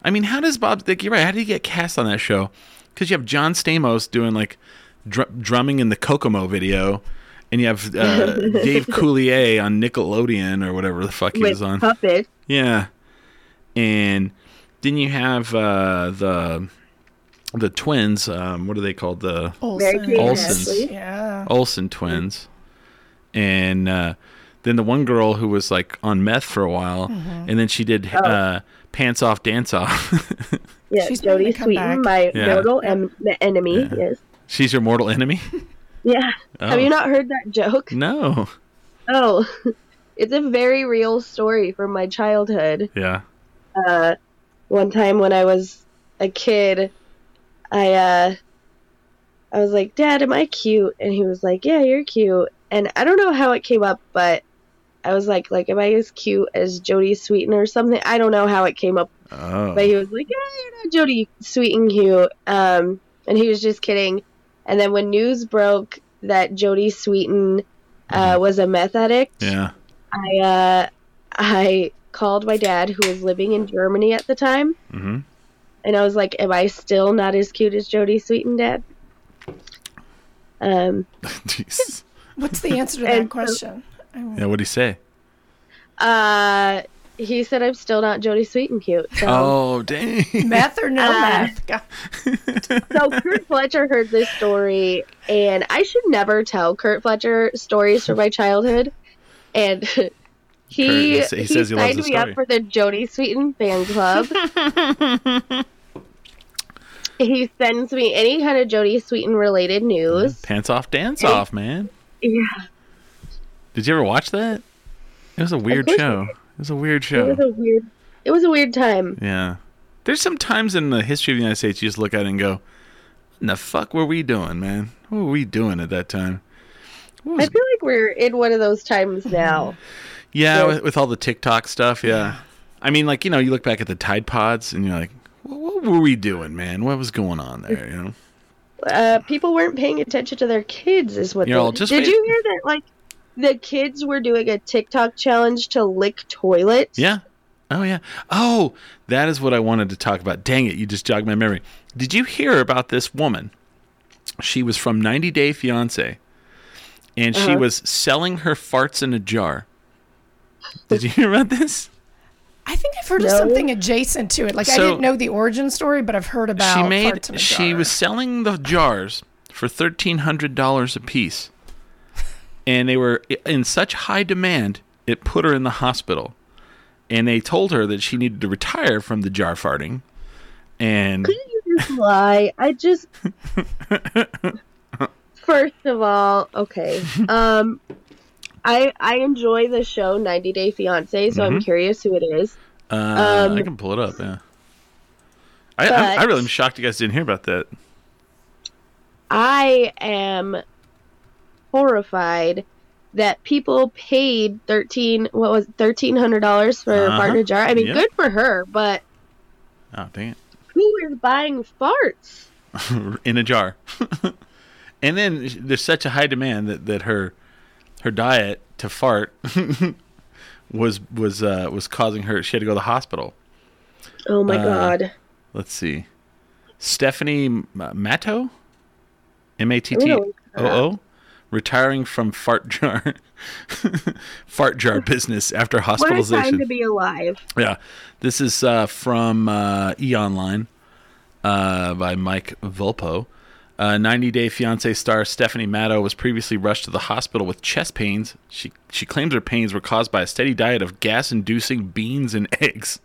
Speaker 1: I mean, how does Bob? Like, you're right. How did he get cast on that show? Because you have John Stamos doing like dr- drumming in the Kokomo video, and you have uh, Dave Coulier on Nickelodeon or whatever the fuck he
Speaker 2: With
Speaker 1: was on.
Speaker 2: puppet.
Speaker 1: Yeah, and then you have uh, the the twins. Um, what are they called? The
Speaker 2: Mary Kate and
Speaker 1: Olsen's.
Speaker 2: Ashley.
Speaker 3: Yeah.
Speaker 1: Olsen twins, and uh, then the one girl who was like on meth for a while,
Speaker 3: Mm-hmm.
Speaker 1: and then she did
Speaker 2: Oh.
Speaker 1: uh, pants off, dance off.
Speaker 2: Yeah,
Speaker 3: She's making
Speaker 2: Jodie
Speaker 3: a.
Speaker 2: Sweetin, my
Speaker 1: Yeah.
Speaker 2: mortal em- enemy.
Speaker 1: Yeah.
Speaker 2: Yes.
Speaker 1: She's your mortal enemy?
Speaker 2: Yeah.
Speaker 1: Oh.
Speaker 2: Have you not heard that joke?
Speaker 1: No.
Speaker 2: Oh, it's a very real story from my childhood.
Speaker 1: Yeah.
Speaker 2: Uh, one time when I was a kid, I uh, I was like, "Dad, am I cute?" And he was like, "Yeah, you're cute." And I don't know how it came up, but I was like, "Like, am I as cute as Jodie Sweetin or something?" I don't know how it came up,
Speaker 1: Oh.
Speaker 2: but he was like, "Yeah, you're not Jodie Sweetin cute." Um, and he was just kidding. And then when news broke that Jodie Sweetin uh, was a meth addict,
Speaker 1: Yeah.
Speaker 2: I uh, I called my dad, who was living in Germany at the time,
Speaker 1: Mm-hmm.
Speaker 2: And I was like, "Am I still not as cute as Jodie Sweetin, Dad?" Um,
Speaker 1: Jeez.
Speaker 3: What's the answer to
Speaker 2: And
Speaker 3: that
Speaker 2: so-
Speaker 3: question?
Speaker 1: Yeah, what'd he say?
Speaker 2: uh, he said I'm still not Jodie Sweetin cute. So,
Speaker 1: Oh, dang.
Speaker 3: Meth or no
Speaker 2: Uh,
Speaker 3: meth? God.
Speaker 2: so Kurt Fletcher heard this story, and I should never tell Kurt Fletcher stories from my childhood, and. He,
Speaker 1: Kurt, he s- he says he loves
Speaker 2: signed
Speaker 1: the
Speaker 2: me up for the Jodie Sweetin fan club. He sends me any kind of Jodie Sweetin related news.
Speaker 1: Pants off, dance off, man.
Speaker 2: Yeah,
Speaker 1: Did you ever watch that? It was a weird show. It was a weird show.
Speaker 2: it was a weird. It was a weird time.
Speaker 1: Yeah. There's some times in the history of the United States you just look at it and go, "What the fuck were we doing, man? What were we doing at that time?" What
Speaker 2: I feel like we're in one of those times now.
Speaker 1: yeah,
Speaker 2: Yeah.
Speaker 1: with, with all the TikTok stuff, yeah. I mean, like you know, you look back at the Tide Pods and you're like, "What, were we doing, man? What was going on there?" You know.
Speaker 2: Uh, people weren't paying attention to their kids, is what.
Speaker 1: You
Speaker 2: they-
Speaker 1: know, just
Speaker 2: Did
Speaker 1: wait-
Speaker 2: you hear that? Like, the kids were doing a TikTok challenge to lick toilets.
Speaker 1: Yeah. Oh yeah. Oh, that is what I wanted to talk about. Dang it, you just jogged my memory. Did you hear about this woman? She was from 90 Day Fiance and she
Speaker 2: Uh-huh.
Speaker 1: was selling her farts in a jar. Did you hear about this?
Speaker 3: I think I've heard of something adjacent to it. Like I didn't know the origin story, but I've heard about.
Speaker 1: she made
Speaker 3: farts in
Speaker 1: she was selling the jars for $1300 a piece. And they were in such high demand, it put her in the hospital. And they told her that she needed to retire from the jar farting. And
Speaker 2: Couldn't you just lie? I just. First of all, okay. Um, I I enjoy the show 90 Day Fiance, so
Speaker 1: Mm-hmm.
Speaker 2: I'm curious who it is.
Speaker 1: Uh,
Speaker 2: Um,
Speaker 1: I can pull it up. Yeah. I, I, I really am shocked you guys didn't hear about that.
Speaker 2: I am horrified that people paid thirteen what was thirteen hundred dollars for a
Speaker 1: Uh-huh.
Speaker 2: a jar. I mean,
Speaker 1: Yep.
Speaker 2: good for her, but
Speaker 1: Oh dang it,
Speaker 2: who is buying farts?
Speaker 1: In a jar. and then there's such a high demand that, that her her diet to fart was was uh, was causing her. She had to go to the hospital.
Speaker 2: Oh my
Speaker 1: Uh,
Speaker 2: god!
Speaker 1: Let's see, Stephanie Matto, M A T T O O, retiring from fart jar fart jar business after hospitalization.
Speaker 2: What a time to be alive!
Speaker 1: Yeah, this is uh, from uh, E Online uh, by Mike Vulpo. Uh, 90 Day Fiance star Stephanie Matto was previously rushed to the hospital with chest pains. She she claims her pains were caused by a steady diet of gas-inducing beans and eggs.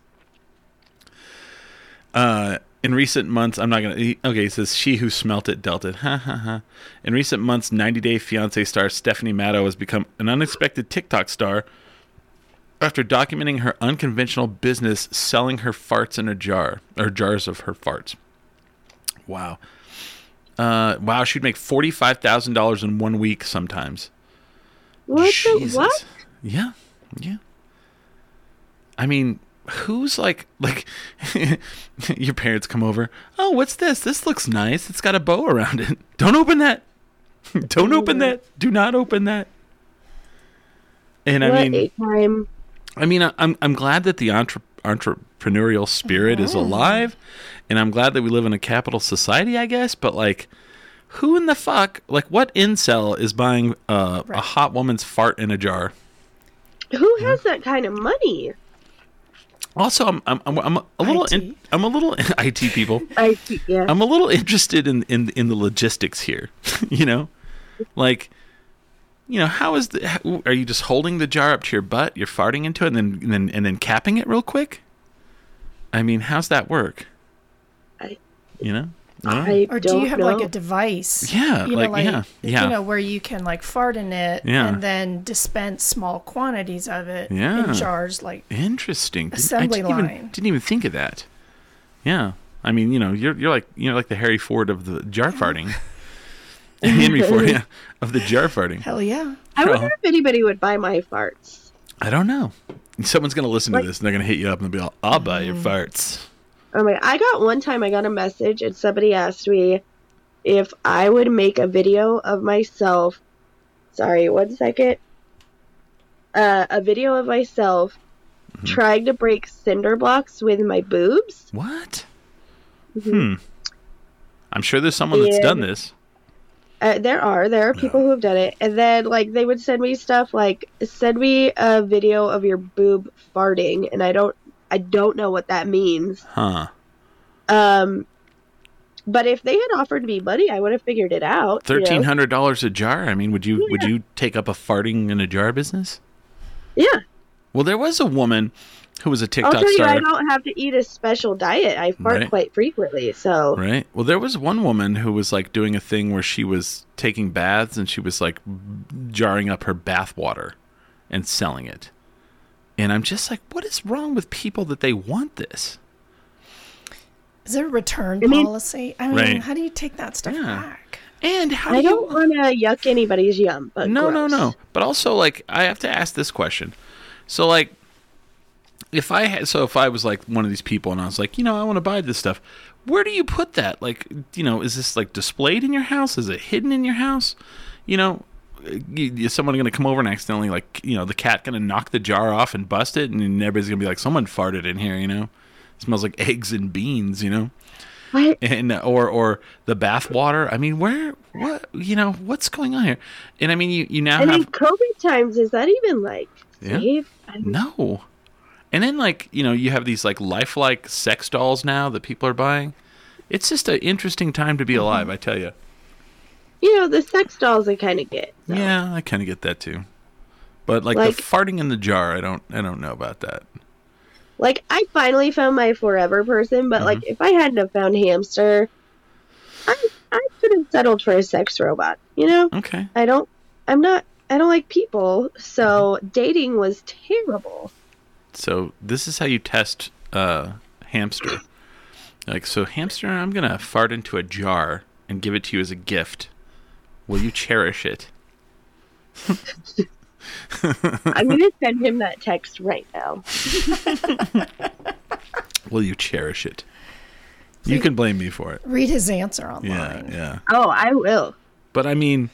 Speaker 1: Uh, in recent months, I'm not gonna. Okay, it says she who smelt it dealt it. Ha ha ha. In recent months, 90 Day Fiance star Stephanie Matto has become an unexpected TikTok star after documenting her unconventional business selling her farts in a jar or jars of her farts. Wow. Uh, wow, she'd make forty five thousand dollars in one week sometimes.
Speaker 2: What
Speaker 1: Jesus.
Speaker 2: what?
Speaker 1: Yeah, yeah. I mean, who's like like your parents come over? Oh, what's this? This looks nice. It's got a bow around it. Don't open that. Don't open that. Do not open that. And I mean! I mean, I- I'm I'm glad that the entre- entrepreneurial spirit is alive, and I'm glad that we live in a capital society. I guess, but like, who in the fuck, like, what incel is buying uh, a hot woman's fart in a jar?
Speaker 2: Who has that kind of money?
Speaker 1: Also, I'm I'm I'm, I'm a little in, I'm a little IT people.
Speaker 2: I see. Yeah.
Speaker 1: I'm a little interested in in in the logistics here. you know, like, you know, how is the? Are you just holding the jar up to your butt? You're farting into it, and then and then and then capping it real quick. I mean, how's that work?
Speaker 2: I-
Speaker 1: You know,
Speaker 2: I
Speaker 3: Or do you have
Speaker 2: know.
Speaker 3: like a device?
Speaker 1: Yeah,
Speaker 3: you know,
Speaker 1: like- yeah, yeah.
Speaker 3: You know, where you can like fart in it
Speaker 1: Yeah.
Speaker 3: and then dispense small quantities of it
Speaker 1: Yeah.
Speaker 3: in jars. Like,
Speaker 1: Interesting. Didn't-
Speaker 3: Assembly
Speaker 1: I didn't
Speaker 3: line.
Speaker 1: Even, didn't even think of that. Yeah. I mean, you know, you're you're like you know like the Harry Ford of the jar farting. Henry Ford, yeah, of the jar farting.
Speaker 3: hell yeah.
Speaker 2: I
Speaker 1: Sure.
Speaker 2: wonder if anybody would buy my farts.
Speaker 1: I don't know. Someone's gonna listen
Speaker 2: Like-
Speaker 1: to this and they're gonna hit you up and be all, "I'll buy your
Speaker 3: Mm.
Speaker 1: farts."
Speaker 2: Oh my! I got one time. I got a message and somebody asked me if I would make a video of myself. Sorry, one second. Uh, a video of myself
Speaker 1: Mm-hmm.
Speaker 2: trying to break cinder blocks with my boobs.
Speaker 1: What?
Speaker 2: Mm-hmm.
Speaker 1: Hmm. I'm sure there's someone that's done this.
Speaker 2: Uh, there are there are people who have done it, and then like they would send me stuff like send me a video of your boob farting, and I don't I don't know what that means.
Speaker 1: Huh.
Speaker 2: Um, but if they had offered me money, I would have figured it out. you know?
Speaker 1: Thirteen hundred dollars a jar. I mean, would you would you take up a farting in a jar business?
Speaker 2: Yeah.
Speaker 1: Well, there was a woman who was a TikTok
Speaker 2: I'll
Speaker 1: TikTok
Speaker 2: tell you, I don't have to eat a special diet. I fart
Speaker 1: Right.
Speaker 2: quite frequently, so
Speaker 1: right? Well, there was one woman who was like doing a thing where she was taking baths and she was like jarring up her bath water and selling it. And I'm just like, what is wrong with people that they want this?
Speaker 3: Is there a return
Speaker 2: I mean-
Speaker 3: policy? I mean,
Speaker 1: Right.
Speaker 3: how do you take that stuff
Speaker 1: Yeah.
Speaker 3: back?
Speaker 1: And how
Speaker 2: I
Speaker 1: do you
Speaker 2: don't want to yuck anybody's yum. But
Speaker 1: no, no, no. But also, like, I have to ask this question. So, like, if I had, so if I was like one of these people and I was like, you know, I want to buy this stuff, where do you put that? Like, you know, is this like displayed in your house? Is it hidden in your house? You know, is someone going to come over and accidentally, like, you know, the cat going to knock the jar off and bust it, and everybody's going to be like, someone farted in here, you know? It smells like eggs and beans, you know?
Speaker 2: What?
Speaker 1: and or or the bath water. I mean, where what you know what's going on here? And I mean, you you now
Speaker 2: And in
Speaker 1: have
Speaker 2: COVID times, is that even like
Speaker 1: Yeah.
Speaker 2: safe? I don't-
Speaker 1: no, and then like you know you have these like lifelike sex dolls now that people are buying. It's just an interesting time to be
Speaker 2: Mm-hmm.
Speaker 1: alive, I tell you.
Speaker 2: You know, the sex dolls I kind of get. so.
Speaker 1: Yeah, I kind of get that too. But like,
Speaker 2: Like-
Speaker 1: the farting in the jar, I don't I don't know about that.
Speaker 2: Like I finally found my forever person, but
Speaker 1: Mm-hmm.
Speaker 2: like if I hadn't have found hamster, I I could have settled for a sex robot. You know,
Speaker 1: Okay.
Speaker 2: I don't. I'm not. I don't like people, so
Speaker 1: Mm-hmm.
Speaker 2: dating was terrible.
Speaker 1: So this is how you test uh, hamster. Like, so hamster, I'm gonna fart into a jar and give it to you as a gift. Will you cherish it?
Speaker 2: I'm gonna send him that text right now.
Speaker 1: Will you cherish it? You can blame me for it.
Speaker 3: Read his answer online.
Speaker 1: Yeah,
Speaker 3: online.
Speaker 1: yeah.
Speaker 2: Oh, I will.
Speaker 1: But I mean,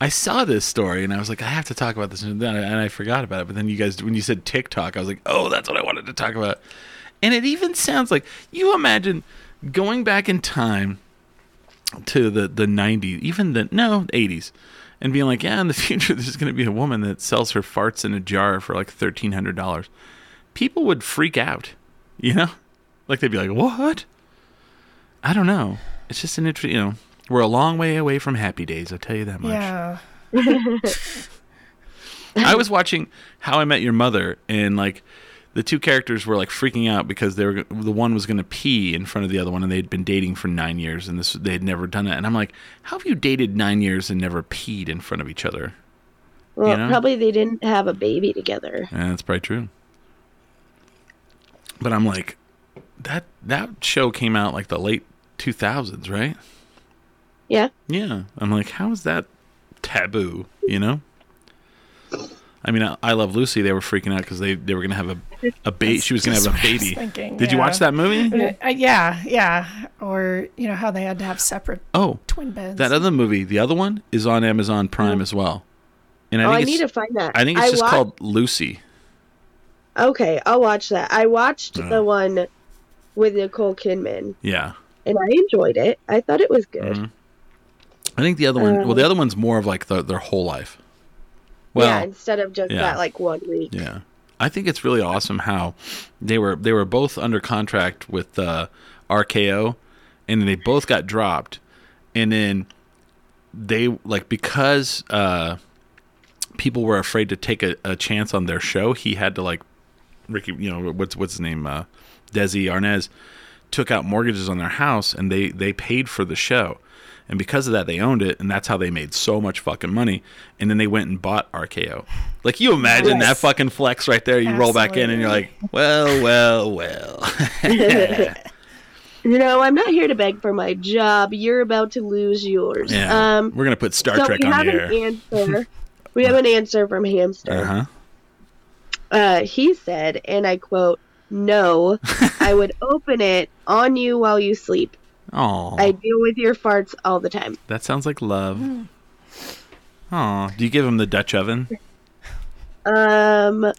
Speaker 1: I saw this story and I was like, I have to talk about this, and then and I forgot about it. But then you guys, when you said TikTok, I was like, oh, that's what I wanted to talk about. And it even sounds like you imagine going back in time to the the 90s, even the no 80s, and being like, yeah, in the future there's going to be a woman that sells her farts in a jar for like thirteen hundred dollars. People would freak out, you know, like they'd be like, what? I don't know. It's just an interesting, you know. We're a long way away from happy days. I'll tell you that much.
Speaker 3: Yeah.
Speaker 1: I was watching How I Met Your Mother, and like the two characters were like freaking out because they were the one was going to pee in front of the other one, and they'd been dating for nine years, and this they had never done it. And I'm like, how have you dated nine years and never peed in front of each other?
Speaker 2: Well,
Speaker 1: You know?
Speaker 2: probably they didn't have a baby together.
Speaker 1: And that's probably true. But I'm like, that that show came out like the late 2000s, right?
Speaker 2: Yeah.
Speaker 1: Yeah. I'm like, how is that taboo? You know? I mean, I, I Love Lucy. They were freaking out because they, they were gonna have a a baby. She was gonna have a
Speaker 3: what I was
Speaker 1: baby.
Speaker 3: thinking,
Speaker 1: Did you watch that movie?
Speaker 3: Uh, yeah, yeah. Or, you know, how they had to have separate
Speaker 1: Oh,
Speaker 3: twin beds.
Speaker 1: that other movie, the other one, is on Amazon Prime as well. And I
Speaker 2: oh,
Speaker 1: think
Speaker 2: I need to find that.
Speaker 1: I think it's just
Speaker 2: wa-
Speaker 1: called Lucy.
Speaker 2: Okay, I'll watch that. I watched
Speaker 1: Uh.
Speaker 2: the one with Nicole Kidman,
Speaker 1: Yeah.
Speaker 2: and I enjoyed it. I thought it was good.
Speaker 1: Mhm. I think the other one. well,
Speaker 2: Um,
Speaker 1: the other one's more of like the, their whole life. Well,
Speaker 2: yeah, instead of just
Speaker 1: yeah.
Speaker 2: that like one week.
Speaker 1: Yeah. I think it's really awesome how they were they were both under contract with uh, RKO and they both got dropped and then they like because uh, people were afraid to take a, a chance on their show he had to like Ricky you know what's what's his name uh, Desi Arnaz took out mortgages on their house and they they paid for the show. And because of that, they owned it, and that's how they made so much fucking money. And then they went and bought RKO. Like you imagine that fucking flex right there. You roll back in, and you're like, well, well, well.
Speaker 2: You know, I'm not here to beg for my job. You're about to lose yours.
Speaker 1: yeah,
Speaker 2: Um,
Speaker 1: we're gonna put Star
Speaker 2: so
Speaker 1: Trek on the air.
Speaker 2: an answer. we have an answer from Hamster.
Speaker 1: Uh huh.
Speaker 2: Uh, he said, and I quote, "No, I would open it on you while you sleep.
Speaker 1: Oh,
Speaker 2: I deal with your farts all the time."
Speaker 1: that sounds like love. Oh, do you give him the Dutch oven?
Speaker 2: Um,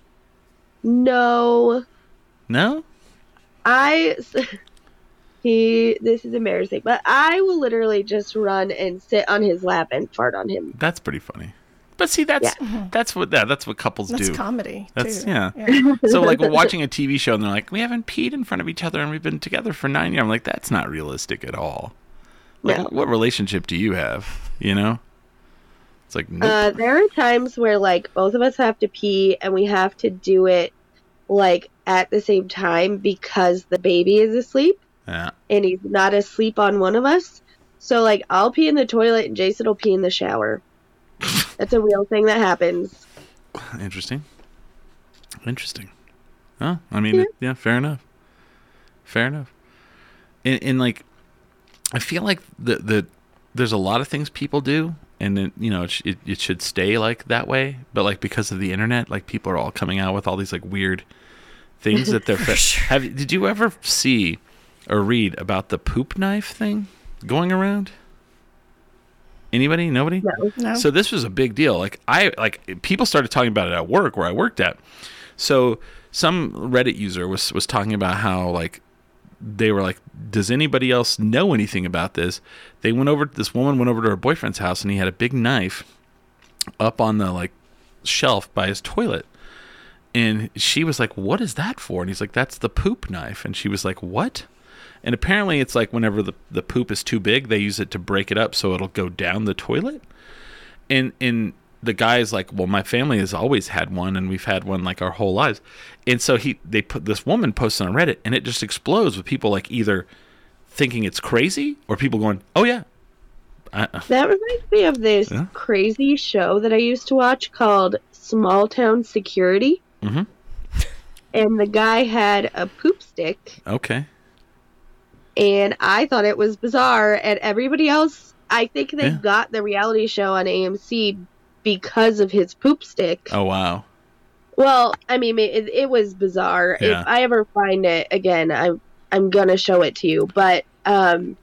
Speaker 2: no,
Speaker 1: No.
Speaker 2: I. He. This is embarrassing, but I will literally just run and sit on his lap and fart on him.
Speaker 1: That's pretty funny. But see, that's that's what that, that's what couples do.
Speaker 3: That's
Speaker 1: do.
Speaker 3: comedy.
Speaker 1: That's
Speaker 3: too.
Speaker 1: yeah. so like we're watching a TV show and they're like, we haven't peed in front of each other and we've been together for nine years. I'm like, that's not realistic at all. Like,
Speaker 2: No.
Speaker 1: what relationship do you have? You know? It's like, nope.
Speaker 2: Uh, there are times where like both of us have to pee and we have to do it like at the same time because the baby is asleep
Speaker 1: yeah.
Speaker 2: and he's not asleep on one of us. So like I'll pee in the toilet and Jason will pee in the shower. That's a real thing that happens.
Speaker 1: Interesting. Interesting. Oh, I mean, yeah. yeah, fair enough. Fair enough. And, and like, I feel like the the there's a lot of things people do, and then you know it, sh- it it should stay like that way. But like because of the internet, like people are all coming out with all these like weird things that they're. fa- Have did you ever see or read about the poop knife thing going around? Anybody? Nobody?
Speaker 2: No.
Speaker 3: No.
Speaker 1: So this was a big deal. Like I like people started talking about it at work where I worked at. So some Reddit user was was talking about how like they were like, "Does anybody else know anything about this?" They went over. This woman went over to her boyfriend's house and he had a big knife up on the like shelf by his toilet. And she was like, "What is that for?" And he's like, "That's the poop knife." And she was like, "What?" And apparently, it's like whenever the the poop is too big, they use it to break it up so it'll go down the toilet. And and the guy is like, "Well, my family has always had one, and we've had one like our whole lives." And so he they put this woman posted on Reddit, and it just explodes with people like either thinking it's crazy or people going, "Oh yeah." I,
Speaker 2: That reminds me of this
Speaker 1: Yeah.
Speaker 2: crazy show that I used to watch called Small Town Security.
Speaker 1: Mm-hmm.
Speaker 2: And the guy had a poop stick
Speaker 1: okay.
Speaker 2: And I thought it was bizarre. And everybody else, I think they
Speaker 1: Yeah.
Speaker 2: got the reality show on AMC because of his poop stick.
Speaker 1: Oh wow.
Speaker 2: Well, I mean, it, it was bizarre.
Speaker 1: Yeah.
Speaker 2: If I ever find it again, I'm I'm gonna show it to you. But um,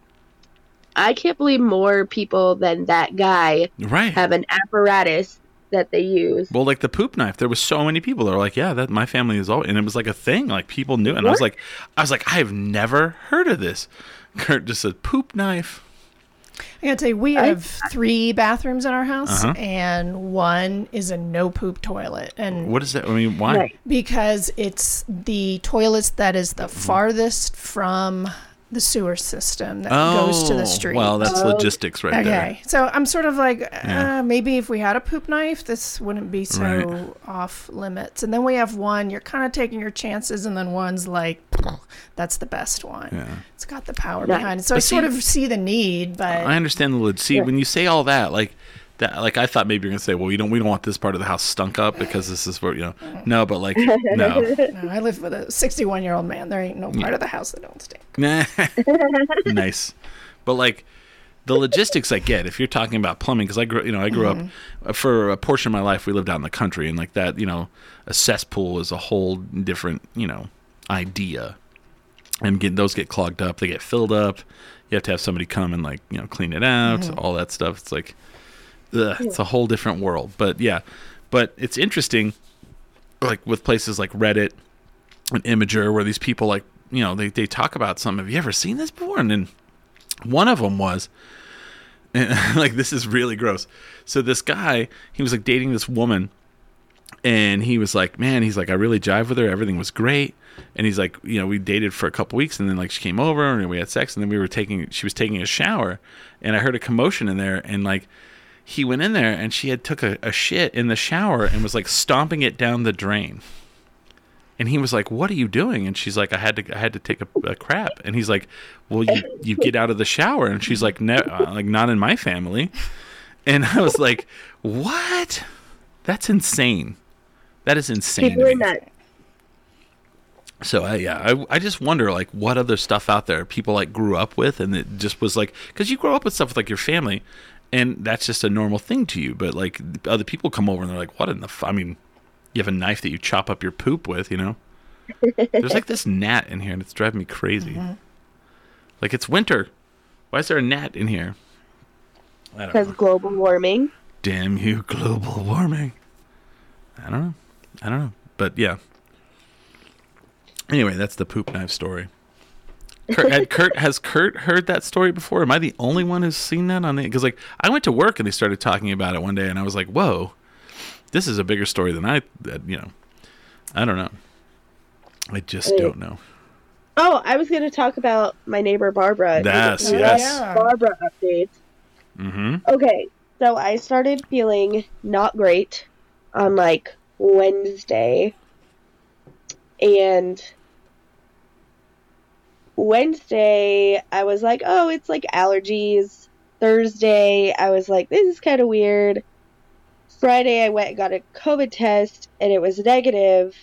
Speaker 2: I can't believe more people than that guy
Speaker 1: Right.
Speaker 2: have an apparatus that they use.
Speaker 1: Well, like the poop knife, there was so many people that were like, "Yeah, that my family is all," and it was like a thing, like people knew, and I was like, I was like, I've never heard of this. Kurt just said poop knife.
Speaker 3: I gotta tell you, we have three bathrooms in our house,
Speaker 1: Uh-huh.
Speaker 3: and one is a no poop toilet. And
Speaker 1: What is that? I mean, why?
Speaker 3: Because it's the toilets that is
Speaker 1: Mm-hmm.
Speaker 3: the farthest from the sewer system that
Speaker 1: Oh,
Speaker 3: goes to the street.
Speaker 1: well, that's
Speaker 2: Oh.
Speaker 1: logistics right there.
Speaker 3: Okay, so I'm sort of like,
Speaker 1: Yeah.
Speaker 3: uh, maybe if we had a poop knife, this wouldn't be so
Speaker 1: Right.
Speaker 3: off limits. And then we have one, you're kind of taking your chances, and then one's like, that's the best one.
Speaker 1: Yeah.
Speaker 3: It's got the power
Speaker 2: Nice.
Speaker 3: behind it. So
Speaker 1: But
Speaker 3: I sort of see the need, but
Speaker 1: I understand the lid. See, when you say all that, like that, like I thought maybe you're gonna say, well, you don't, we don't want this part of the house stunk up because this is where you know. No, but like, no,
Speaker 3: no, I live with a 61 year old man. There ain't no part of the house that don't stink.
Speaker 1: nice. But like the logistics I get if you're talking about plumbing because I grew you know I grew up uh, for a portion of my life we lived out in the country and like that you know a cesspool is a whole different you know idea and get those get clogged up they get filled up you have to have somebody come and like you know clean it out all that stuff it's like ugh, it's a whole different world but yeah. But it's interesting like with places like Reddit and Imgur where these people like you know they, they talk about something. Have you ever seen this before? And then one of them was and, like this is really gross. So this guy he was like dating this woman and he was like man he's like i really jive with her. Everything was great. And he's like you know we dated for a couple weeks and then like she came over and we had sex and then we were taking she was taking a shower and i heard a commotion in there and like he went in there and she had took a, a shit in the shower and was like stomping it down the drain And he was like, "What are you doing?" And she's like, "I had to, I had to take a, a crap." And he's like, "Well, you, you get out of the shower." And she's like, "No, uh, like not in my family." And I was like, "What? That's insane. That is insane."
Speaker 2: People
Speaker 1: to
Speaker 2: are
Speaker 1: So I, yeah, I, I just wonder like what other stuff out there people like grew up with, and it just was like because you grow up with stuff with like your family, and that's just a normal thing to you. But like other people come over and they're like, "What in the? F-? I mean, you have a knife that you chop up your poop with, you know?" There's like this gnat in here, and it's driving me crazy. Mm-hmm. Like it's winter. Why is there a gnat in here?
Speaker 2: Because global warming.
Speaker 1: Damn you, global warming. I don't know. I don't know. But yeah. Anyway, that's the poop knife story. Kurt, Kurt has Kurt heard that story before? Am I the only one who's seen that on the? Because like I went to work and they started talking about it one day, and I was like, "Whoa, this is a bigger story than I." That, you know, I don't know. I just
Speaker 2: Hey.
Speaker 1: don't know.
Speaker 2: Oh, I was going to talk about my neighbor Barbara.
Speaker 1: Yes, yes.
Speaker 3: Yeah.
Speaker 2: Barbara updates.
Speaker 1: Mm-hmm.
Speaker 2: Okay, so I started feeling not great on like Wednesday. And Wednesday, I was like, oh, it's like allergies. Thursday, I was like, this is kind of weird. Friday, I went and got a COVID test and it was negative.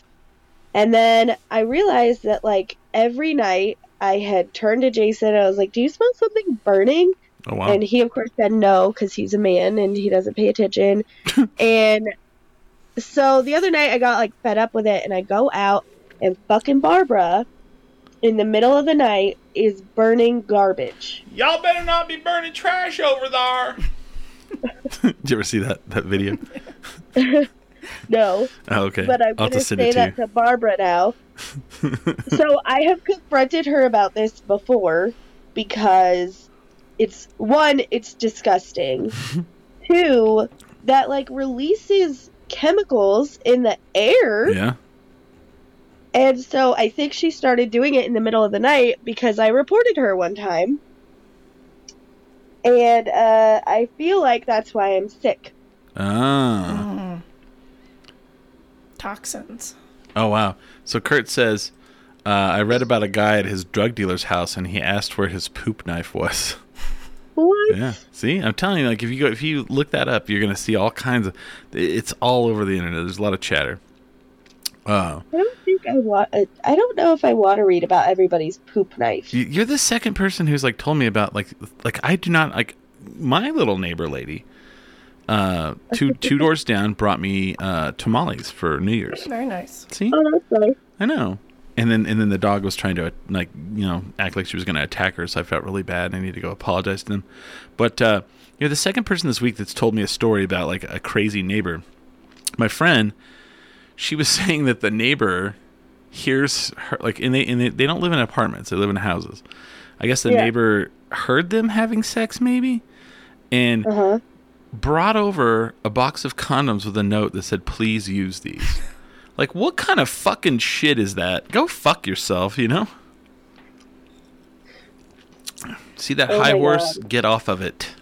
Speaker 2: And then I realized that like every night I had turned to Jason and I was like, do you smell something burning?
Speaker 1: Oh wow.
Speaker 2: And he, of course, said no because he's a man and he doesn't pay attention. and so the other night, I got like fed up with it, and I go out, and fucking Barbara, in the middle of the night, is burning garbage.
Speaker 1: Y'all better not be burning trash over there. Did you ever see that that video?
Speaker 2: No,
Speaker 1: Oh, okay.
Speaker 2: but I'm
Speaker 1: I'll
Speaker 2: going to
Speaker 1: just send
Speaker 2: say
Speaker 1: it to
Speaker 2: that to Barbara now. so I have confronted her about this before because it's one, it's disgusting. Two, that like releases chemicals in the air.
Speaker 1: Yeah.
Speaker 2: And so I think she started doing it in the middle of the night because I reported her one time. And uh, I feel like that's why I'm sick.
Speaker 1: Ah.
Speaker 3: Toxins.
Speaker 1: Oh wow. So Kurt says, uh, I read about a guy at his drug dealer's house, and he asked where his poop knife was.
Speaker 2: What?
Speaker 1: yeah. See, I'm telling you, like if you go, if you look that up, you're gonna see all kinds of. It's all over the internet. There's a lot of chatter. Uh,
Speaker 2: I don't think I want. I don't know if I want to read about everybody's poop knife.
Speaker 1: you- you're the second person who's like told me about like like I do not like my little neighbor lady. Uh, two two doors down brought me uh tamales for New Year's.
Speaker 3: Very nice.
Speaker 1: See,
Speaker 2: Oh, that's nice.
Speaker 1: I know. And then and then the dog was trying to like you know act like she was going to attack her, so I felt really bad. I need to go apologize to them. But uh, you're the second person this week that's told me a story about like a crazy neighbor. My friend, she was saying that the neighbor hears her like, and they and they, they don't live in apartments; they live in houses. I guess the
Speaker 2: Yeah.
Speaker 1: neighbor heard them having sex, maybe, and
Speaker 2: Uh huh.
Speaker 1: brought over a box of condoms with a note that said, "Please use these." like, what kind of fucking shit is that? Go fuck yourself, you know. See that
Speaker 2: Oh
Speaker 1: high horse?
Speaker 2: God.
Speaker 1: Get off of it.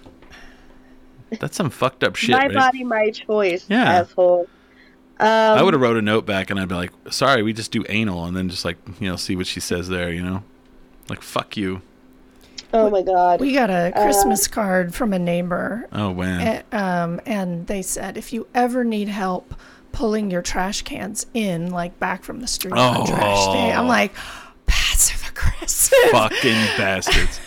Speaker 1: That's some fucked up shit.
Speaker 2: my
Speaker 1: right?
Speaker 2: body, my choice,
Speaker 1: Yeah.
Speaker 2: asshole. Um,
Speaker 1: I would have wrote a note back and I'd be like, "Sorry, we just do anal," and then just like you know see what she says there, you know, like fuck you.
Speaker 2: Oh my god.
Speaker 3: We got a Christmas card from a neighbor,
Speaker 1: Oh wow.
Speaker 3: a- um, and they said if you ever need help pulling your trash cans in, like back from the street on trash day, I'm
Speaker 1: Oh.
Speaker 3: like passive aggressive.
Speaker 1: fucking bastards.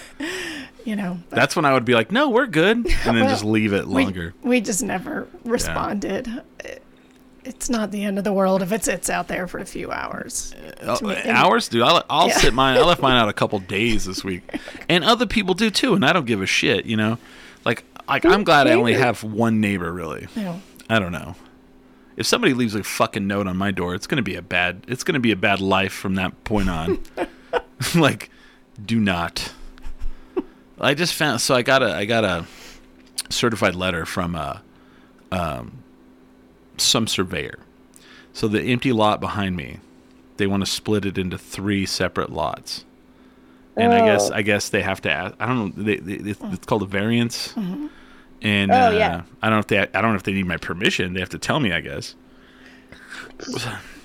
Speaker 3: You know, but
Speaker 1: That's when I would be like, "No, we're good," and then
Speaker 3: Well,
Speaker 1: just leave it longer.
Speaker 3: we just never responded. It- It's not the end of the world if it sits out there for a few hours. Me.
Speaker 1: hours, dude. I'll, I'll
Speaker 3: Yeah.
Speaker 1: sit mine. I left mine out a couple days this week, and other people do too. And I don't give a shit. You know, like like I'm glad I only have one neighbor. Really, I don't know. If somebody leaves a fucking note on my door, it's gonna be a bad. It's gonna be a bad life from that point on. like, do not. I just found. So I got a. I got a certified letter from a. um, some surveyor. So the empty lot behind me, they want to split it into three separate lots. And I guess
Speaker 2: Oh.
Speaker 1: I guess they have to ask. I don't know. They, they, it's, it's called a variance. And
Speaker 2: Oh,
Speaker 1: uh,
Speaker 2: yeah.
Speaker 1: I don't know if they. I don't know if they need my permission. They have to tell me. I guess.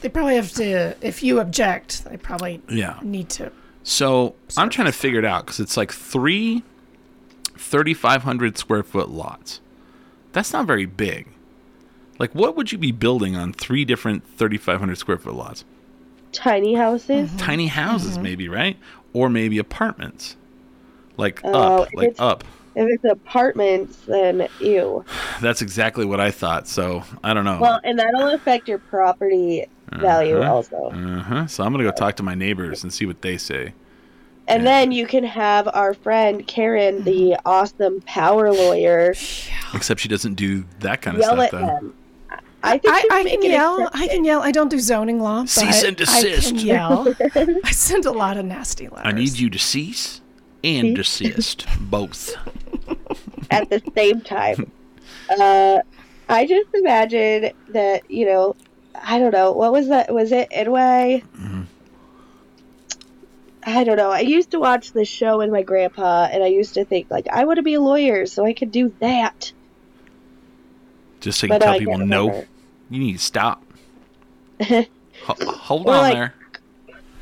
Speaker 3: They probably have to. If you object, they probably
Speaker 1: Yeah.
Speaker 3: need to.
Speaker 1: So I'm trying to figure it out because it's like three 3,500 square foot lots. That's not very big. Like, what would you be building on three different 3,500 square foot lots?
Speaker 2: Tiny houses.
Speaker 1: Tiny houses, maybe, right? Or maybe apartments. Like
Speaker 2: Oh,
Speaker 1: up, like up.
Speaker 2: If it's apartments, then ew.
Speaker 1: That's exactly what I thought. So I don't know.
Speaker 2: Well, and that'll affect your property value
Speaker 1: Uh-huh.
Speaker 2: also.
Speaker 1: uh huh. So I'm gonna go talk to my neighbors and see what they say.
Speaker 2: And
Speaker 1: Yeah.
Speaker 2: then you can have our friend Karen, the awesome power lawyer,
Speaker 1: Except she doesn't do that kind of
Speaker 2: yell
Speaker 1: stuff,
Speaker 2: at
Speaker 1: though.
Speaker 2: him. I think
Speaker 3: I, I can
Speaker 2: an
Speaker 3: yell. I can yell. I don't do zoning law, but
Speaker 1: Cease and
Speaker 3: I can yell. I send a lot of nasty letters.
Speaker 1: I need you to cease and desist, both.
Speaker 2: at the same time. Uh, I just imagine that you know, I don't know what was that? Was it Edway?
Speaker 1: Mm-hmm.
Speaker 2: I don't know. I used to watch this show with my grandpa, and I used to think like I want to be a lawyer so I could do that.
Speaker 1: Just so you
Speaker 2: But
Speaker 1: can tell
Speaker 2: I
Speaker 1: people, no,
Speaker 2: remember.
Speaker 1: you need to stop. Ho- hold
Speaker 2: Or
Speaker 1: on
Speaker 2: like-
Speaker 1: there.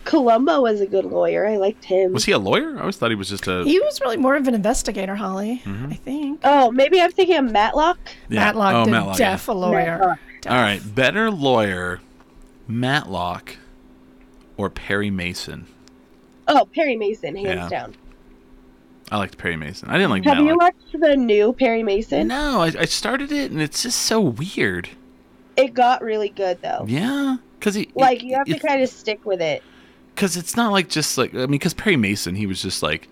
Speaker 2: Columbo was a good lawyer. I liked him.
Speaker 1: Was he a lawyer? I always thought he was just a.
Speaker 3: He was really more of an investigator, Holly.
Speaker 1: Mm-hmm.
Speaker 3: I think.
Speaker 2: Oh, maybe I'm thinking of Matlock.
Speaker 1: yeah.
Speaker 3: Matlock
Speaker 1: oh,
Speaker 3: did
Speaker 1: Matlock. yeah.
Speaker 3: a lawyer.
Speaker 2: Matlock.
Speaker 3: Def.
Speaker 1: All right, better lawyer, Matlock, or Perry Mason.
Speaker 2: Oh, Perry Mason, hands
Speaker 1: Yeah.
Speaker 2: down.
Speaker 1: I liked Perry Mason. I didn't like
Speaker 2: Have you watched the new Perry Mason?
Speaker 1: No, I, I started it and it's just so weird.
Speaker 2: It got really good though.
Speaker 1: Yeah, because he
Speaker 2: Like you have to kind of stick with it.
Speaker 1: because it's not like just like I mean, because Perry Mason, he was just like,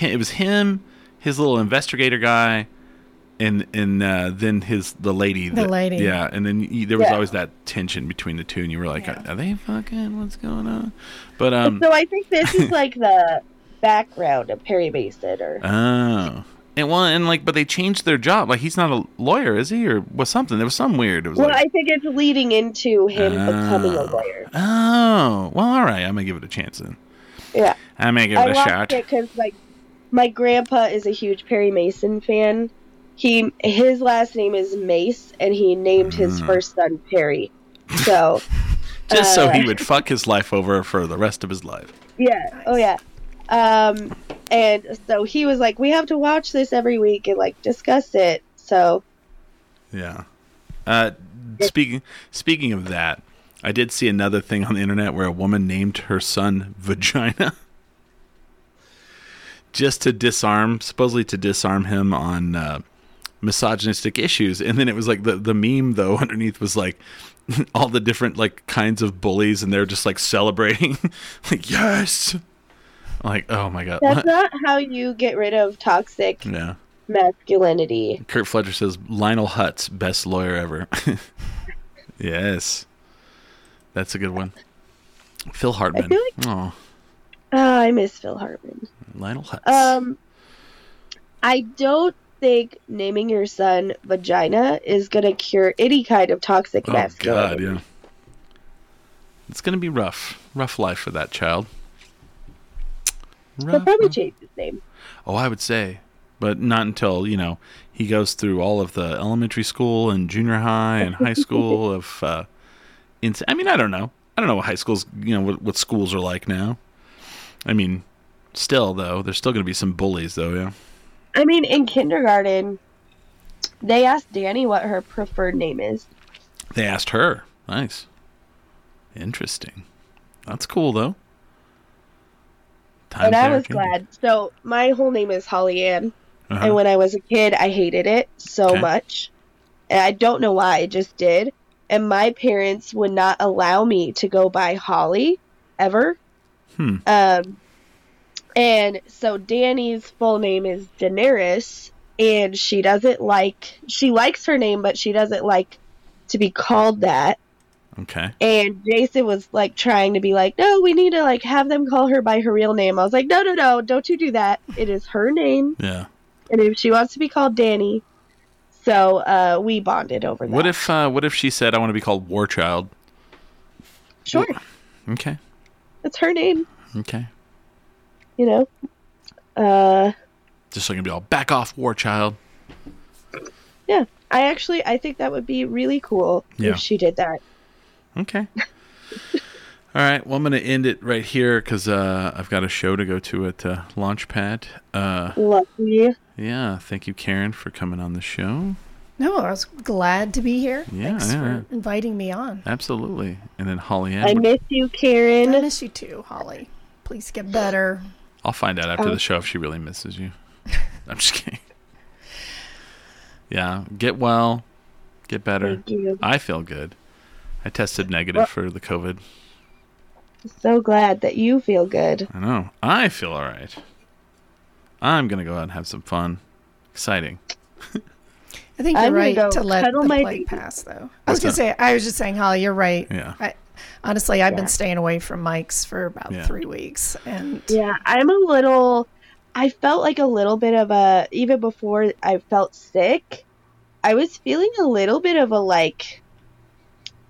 Speaker 1: it was him, his little investigator guy, and and uh, then his the lady,
Speaker 3: The
Speaker 1: that-
Speaker 3: lady.
Speaker 1: yeah, and then you, there was
Speaker 2: Yeah.
Speaker 1: always that tension between the two, and you were like,
Speaker 3: Yeah.
Speaker 1: are, are they fucking? What's going on? But um,
Speaker 2: so I think this is like the background of Perry Mason, or
Speaker 1: oh. And well, and like, but they changed their job. Like, he's not a lawyer, is he, or was something? There was some weird. It was
Speaker 2: well,
Speaker 1: like,
Speaker 2: I think it's leading into him becoming a
Speaker 1: Oh.
Speaker 2: lawyer.
Speaker 1: oh, well, all right. I'm gonna give it a chance then.
Speaker 2: Yeah,
Speaker 1: I'm gonna give it a
Speaker 2: watched
Speaker 1: shot.
Speaker 2: because like my grandpa is a huge Perry Mason fan. He his last name is Mace, and he named his
Speaker 1: Mm.
Speaker 2: first son Perry. So
Speaker 1: Just so
Speaker 2: uh,
Speaker 1: he would fuck his life over for the rest of his life.
Speaker 2: Yeah. Oh yeah. Um, and so he was like, "We have to watch this every week and like discuss it." So
Speaker 1: Yeah. Uh, speaking speaking of that, I did see another thing on the internet where a woman named her son Vagina, just to disarm, supposedly to disarm him on uh, misogynistic issues. And then it was like the the meme though underneath was like all the different like kinds of bullies, and they're just like celebrating, like yes, like oh my god,
Speaker 2: that's not how you get rid of toxic
Speaker 1: yeah.
Speaker 2: masculinity.
Speaker 1: Kurt Fletcher says Lionel Hutz, best lawyer ever. yes, that's a good one. Phil Hartman.
Speaker 2: feel
Speaker 1: oh,
Speaker 2: I miss Phil Hartman.
Speaker 1: Lionel Hutz.
Speaker 2: Um, I don't think naming your son vagina is gonna cure any kind of toxic
Speaker 1: oh God,
Speaker 2: masculinity.
Speaker 1: yeah. It's gonna be rough, rough life for that child.
Speaker 2: Probably change his name.
Speaker 1: Oh, I would say, but not until you know he goes through all of the elementary school and junior high and high school of. Uh, ins- I mean, I don't know. I don't know what high schools, you know, what, what schools are like now. I mean, still though, there's still going to be some bullies though. Yeah.
Speaker 2: I mean, in kindergarten, they asked Danny what her preferred name is.
Speaker 1: They asked her. Nice. Interesting. That's cool though. Times
Speaker 2: and I was glad. So my whole name is Holly Ann,
Speaker 1: Uh-huh.
Speaker 2: and when I was a kid, I hated it so
Speaker 1: Okay.
Speaker 2: much, and I don't know why. I just did. And my parents would not allow me to go by Holly ever.
Speaker 1: Hmm.
Speaker 2: Um, and so Danny's full name is Daenerys, and she doesn't like. She likes her name, but she doesn't like to be called that.
Speaker 1: Okay.
Speaker 2: And Jason was like trying to be like, no, we need to like have them call her by her real name. I was like, no, no, no, don't you do that. It is her name,
Speaker 1: Yeah.
Speaker 2: and if she wants to be called Danny, so uh, we bonded over that.
Speaker 1: What if uh, what if she said I want to be called War Child?
Speaker 2: Sure,
Speaker 1: Okay.
Speaker 2: it's her name.
Speaker 1: Okay.
Speaker 2: You know. Uh,
Speaker 1: Just so I can be all back off War Child.
Speaker 2: yeah. I actually I think that would be really cool
Speaker 1: Yeah.
Speaker 2: if she did that.
Speaker 1: Okay. All right. Well, I'm going to end it right here because uh, I've got a show to go to at uh, Launchpad. Uh,
Speaker 2: Lucky.
Speaker 1: yeah. Thank you, Karen, for coming on the show.
Speaker 3: No, I was glad to be here.
Speaker 1: Yeah,
Speaker 3: Thanks
Speaker 1: yeah,
Speaker 3: for
Speaker 1: yeah.
Speaker 3: inviting me on.
Speaker 1: Absolutely. And then Holly
Speaker 2: I miss you, Karen.
Speaker 3: I miss you too, Holly. Please get better.
Speaker 1: I'll find out after
Speaker 2: Oh.
Speaker 1: the show if she really misses you. I'm just kidding. Yeah. Get well. Get better.
Speaker 2: Thank you.
Speaker 1: I feel good. I tested negative for the COVID.
Speaker 2: So glad that you feel good.
Speaker 1: I know. I feel all right. I'm going to go out and have some fun. Exciting.
Speaker 3: I think you're
Speaker 2: gonna
Speaker 3: right
Speaker 2: go
Speaker 3: to let the
Speaker 2: my
Speaker 3: plague
Speaker 2: baby.
Speaker 3: pass, though. I was
Speaker 1: What's
Speaker 3: gonna say, I was just saying, Holly, you're right.
Speaker 1: Yeah.
Speaker 3: I, honestly, I've
Speaker 2: Yeah.
Speaker 3: been staying away from Mike's for about
Speaker 1: Yeah.
Speaker 3: three weeks, and
Speaker 2: Yeah, I'm a little. I felt like a little bit of a. Even before I felt sick, I was feeling a little bit of a like.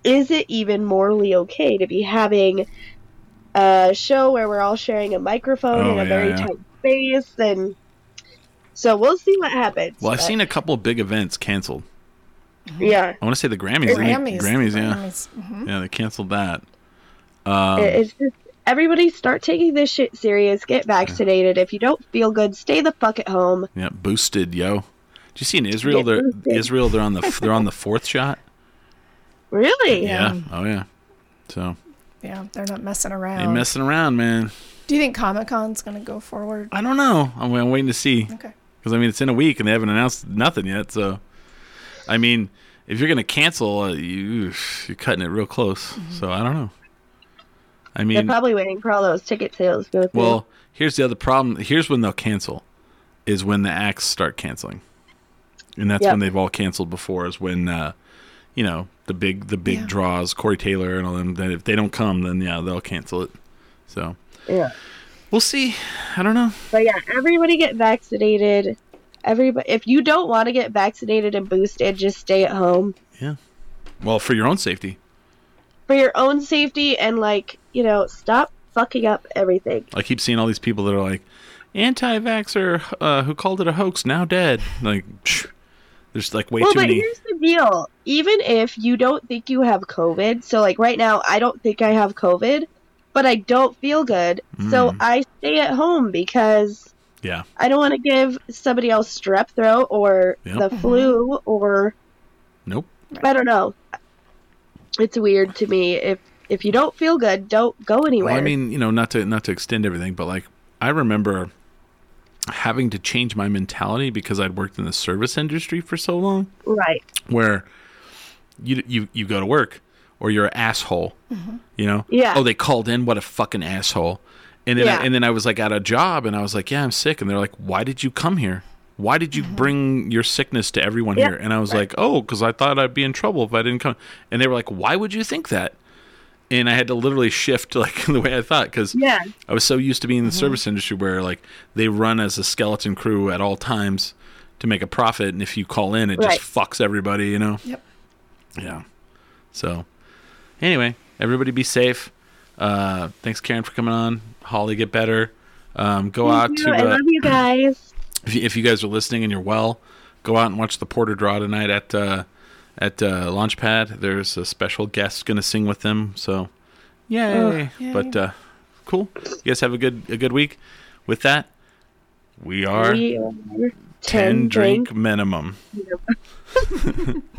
Speaker 2: Is it even morally okay to be having a show where we're all sharing a microphone
Speaker 1: Oh,
Speaker 2: in a
Speaker 1: yeah,
Speaker 2: very
Speaker 1: yeah.
Speaker 2: tight space? And so we'll see what happens.
Speaker 1: Well, I've
Speaker 2: but-
Speaker 1: seen a couple of big events canceled.
Speaker 2: Yeah,
Speaker 1: I want to say the Grammys. didn't they?
Speaker 3: Grammys,
Speaker 1: Grammys, yeah.
Speaker 3: Grammys, mhm.
Speaker 1: Yeah, they canceled that. Um,
Speaker 2: it- it's just everybody start taking this shit serious. Get vaccinated. If you don't feel good, stay the fuck at home.
Speaker 1: yeah, boosted, yo. Did you see in Israel?
Speaker 2: Get
Speaker 1: They're
Speaker 2: boosted.
Speaker 1: Israel. They're on the they're on the fourth shot.
Speaker 2: Really?
Speaker 1: Yeah. Oh yeah. So
Speaker 3: Yeah, they're not messing around.
Speaker 1: ain't
Speaker 3: around.
Speaker 1: messing around, man.
Speaker 3: Do you think Comic Con's gonna go forward?
Speaker 1: I don't know. I'm, I'm waiting to see
Speaker 3: Okay.
Speaker 1: because I mean it's in a week and they haven't announced nothing yet. So, I mean, if you're gonna cancel, uh, you you're cutting it real close.
Speaker 2: Mm-hmm.
Speaker 1: So I don't know. I mean, They're
Speaker 2: probably waiting for all those ticket sales to go through.
Speaker 1: well, here's the other problem. Here's when they'll cancel, is when the acts start canceling, and that's
Speaker 2: Yep.
Speaker 1: when they've all canceled before. Is when, uh, you know, the big the big
Speaker 3: Yeah.
Speaker 1: draws, Corey Taylor and all them. That if they don't come, then yeah, they'll cancel it. So
Speaker 2: yeah.
Speaker 1: we'll see. I don't know.
Speaker 2: But yeah, everybody get vaccinated. Everybody, if you don't want to get vaccinated and boosted, just stay at home Yeah.
Speaker 1: Well, for your own safety.
Speaker 2: for your own safety and like you know, stop fucking up everything.
Speaker 1: I keep seeing all these people that are like anti-vaxxer uh, who called it a hoax now dead. Like, psh, there's like way
Speaker 2: well,
Speaker 1: too
Speaker 2: but
Speaker 1: many.
Speaker 2: here's the deal: even if you don't think you have COVID, so like right now, I don't think I have COVID, but I don't feel good, so
Speaker 1: Mm.
Speaker 2: I stay at home because
Speaker 1: Yeah,
Speaker 2: I don't want to give somebody else strep throat or
Speaker 1: Yep.
Speaker 2: the flu or
Speaker 1: nope.
Speaker 2: I don't know. It's weird to me. If if you don't feel good, don't go anywhere.
Speaker 1: Well, I mean, you know, not to not to extend everything, but like I remember having to change my mentality because I'd worked in the service industry for so long,
Speaker 2: right?
Speaker 1: where you you you go to work or you're an asshole, mm-hmm. you know?
Speaker 2: Yeah.
Speaker 1: Oh, they called in. What a fucking asshole. And then
Speaker 2: Yeah.
Speaker 1: I, and then I was like at a job and I was like, yeah, I'm sick. And they're like, why did you come here? Why did you mm-hmm. bring your sickness to everyone
Speaker 2: Yeah.
Speaker 1: here? And I was like, oh, because I thought I'd be in trouble if I didn't come. And they were like, why would you think that? And I had to literally shift like the way I thought because
Speaker 2: Yeah.
Speaker 1: I was so used to being in the service industry where like they run as a skeleton crew at all times to make a profit, and if you call in, it
Speaker 2: Right.
Speaker 1: just fucks everybody, you know.
Speaker 3: Yep.
Speaker 1: Yeah. So, anyway, everybody be safe. Uh, thanks, Karen, for coming on. Holly, get better. Um, go out
Speaker 2: you.
Speaker 1: to
Speaker 2: I
Speaker 1: uh,
Speaker 2: love you guys.
Speaker 1: if you, if you guys are listening and you're well, go out and watch the Porter Draw tonight at uh, at uh, Launchpad. There's a special guest going to sing with them, so yay!
Speaker 3: Yay.
Speaker 1: But uh, cool. You guys have a good a good week. With that, we are
Speaker 2: We are
Speaker 1: ten
Speaker 2: ten
Speaker 1: drink
Speaker 2: drink
Speaker 1: minimum.